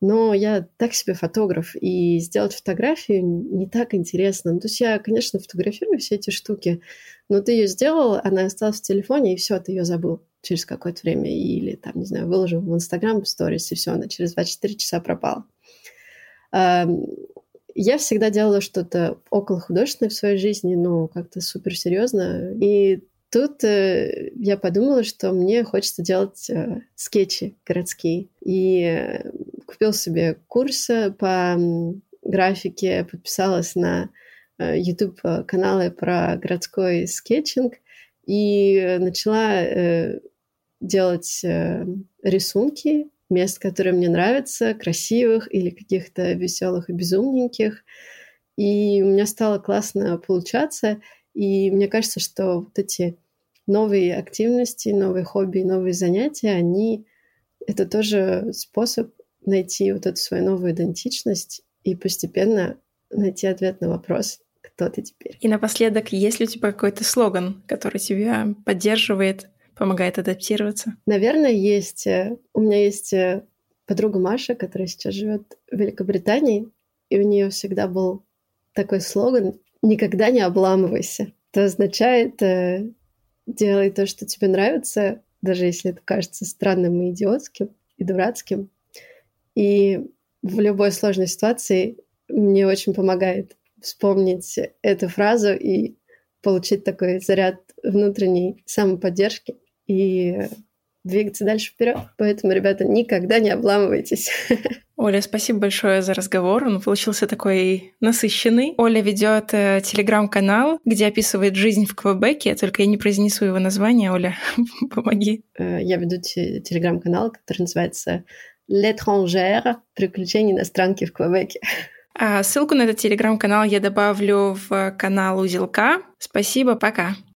но я так себе фотограф, и сделать фотографию не так интересно. Ну, то есть я, конечно, фотографирую все эти штуки, но ты ее сделал, она осталась в телефоне, и все, ты ее забыл через какое-то время, или там, не знаю, выложил в Инстаграм в сторис, и все, она через 24 часа пропала. Я всегда делала что-то около художественное в своей жизни, ну, как-то супер серьезно. И тут э, я подумала, что мне хочется делать э, скетчи городские. И э, купил себе курс по графике, подписалась на э, YouTube-каналы про городской скетчинг и начала э, делать э, рисунки мест, которые мне нравятся, красивых или каких-то веселых и безумненьких. И у меня стало классно получаться. И мне кажется, что вот эти новые активности, новые хобби, новые занятия, они это тоже способ найти вот эту свою новую идентичность и постепенно найти ответ на вопрос, кто ты теперь. И напоследок, есть ли у тебя какой-то слоган, который тебя поддерживает, помогает адаптироваться? Наверное, есть. У меня есть э, подруга Маша, которая сейчас живет в Великобритании, и у нее всегда был такой слоган «Никогда не обламывайся». Это означает э, «Делай то, что тебе нравится, даже если это кажется странным и идиотским, и дурацким, и в любой сложной ситуации мне очень помогает вспомнить эту фразу и получить такой заряд внутренней самоподдержки и двигаться дальше вперед. Поэтому, ребята, никогда не обламывайтесь. Оля, спасибо большое за разговор. Он получился такой насыщенный. Оля ведет э, телеграм-канал, где описывает жизнь в Квебеке, только я не произнесу его название. Оля, помоги. Э, я веду телеграм-канал, который называется «L'étrangère. Приключения иностранки в Квебеке». А ссылку на этот телеграм-канал я добавлю в канал Узелка. Спасибо, пока.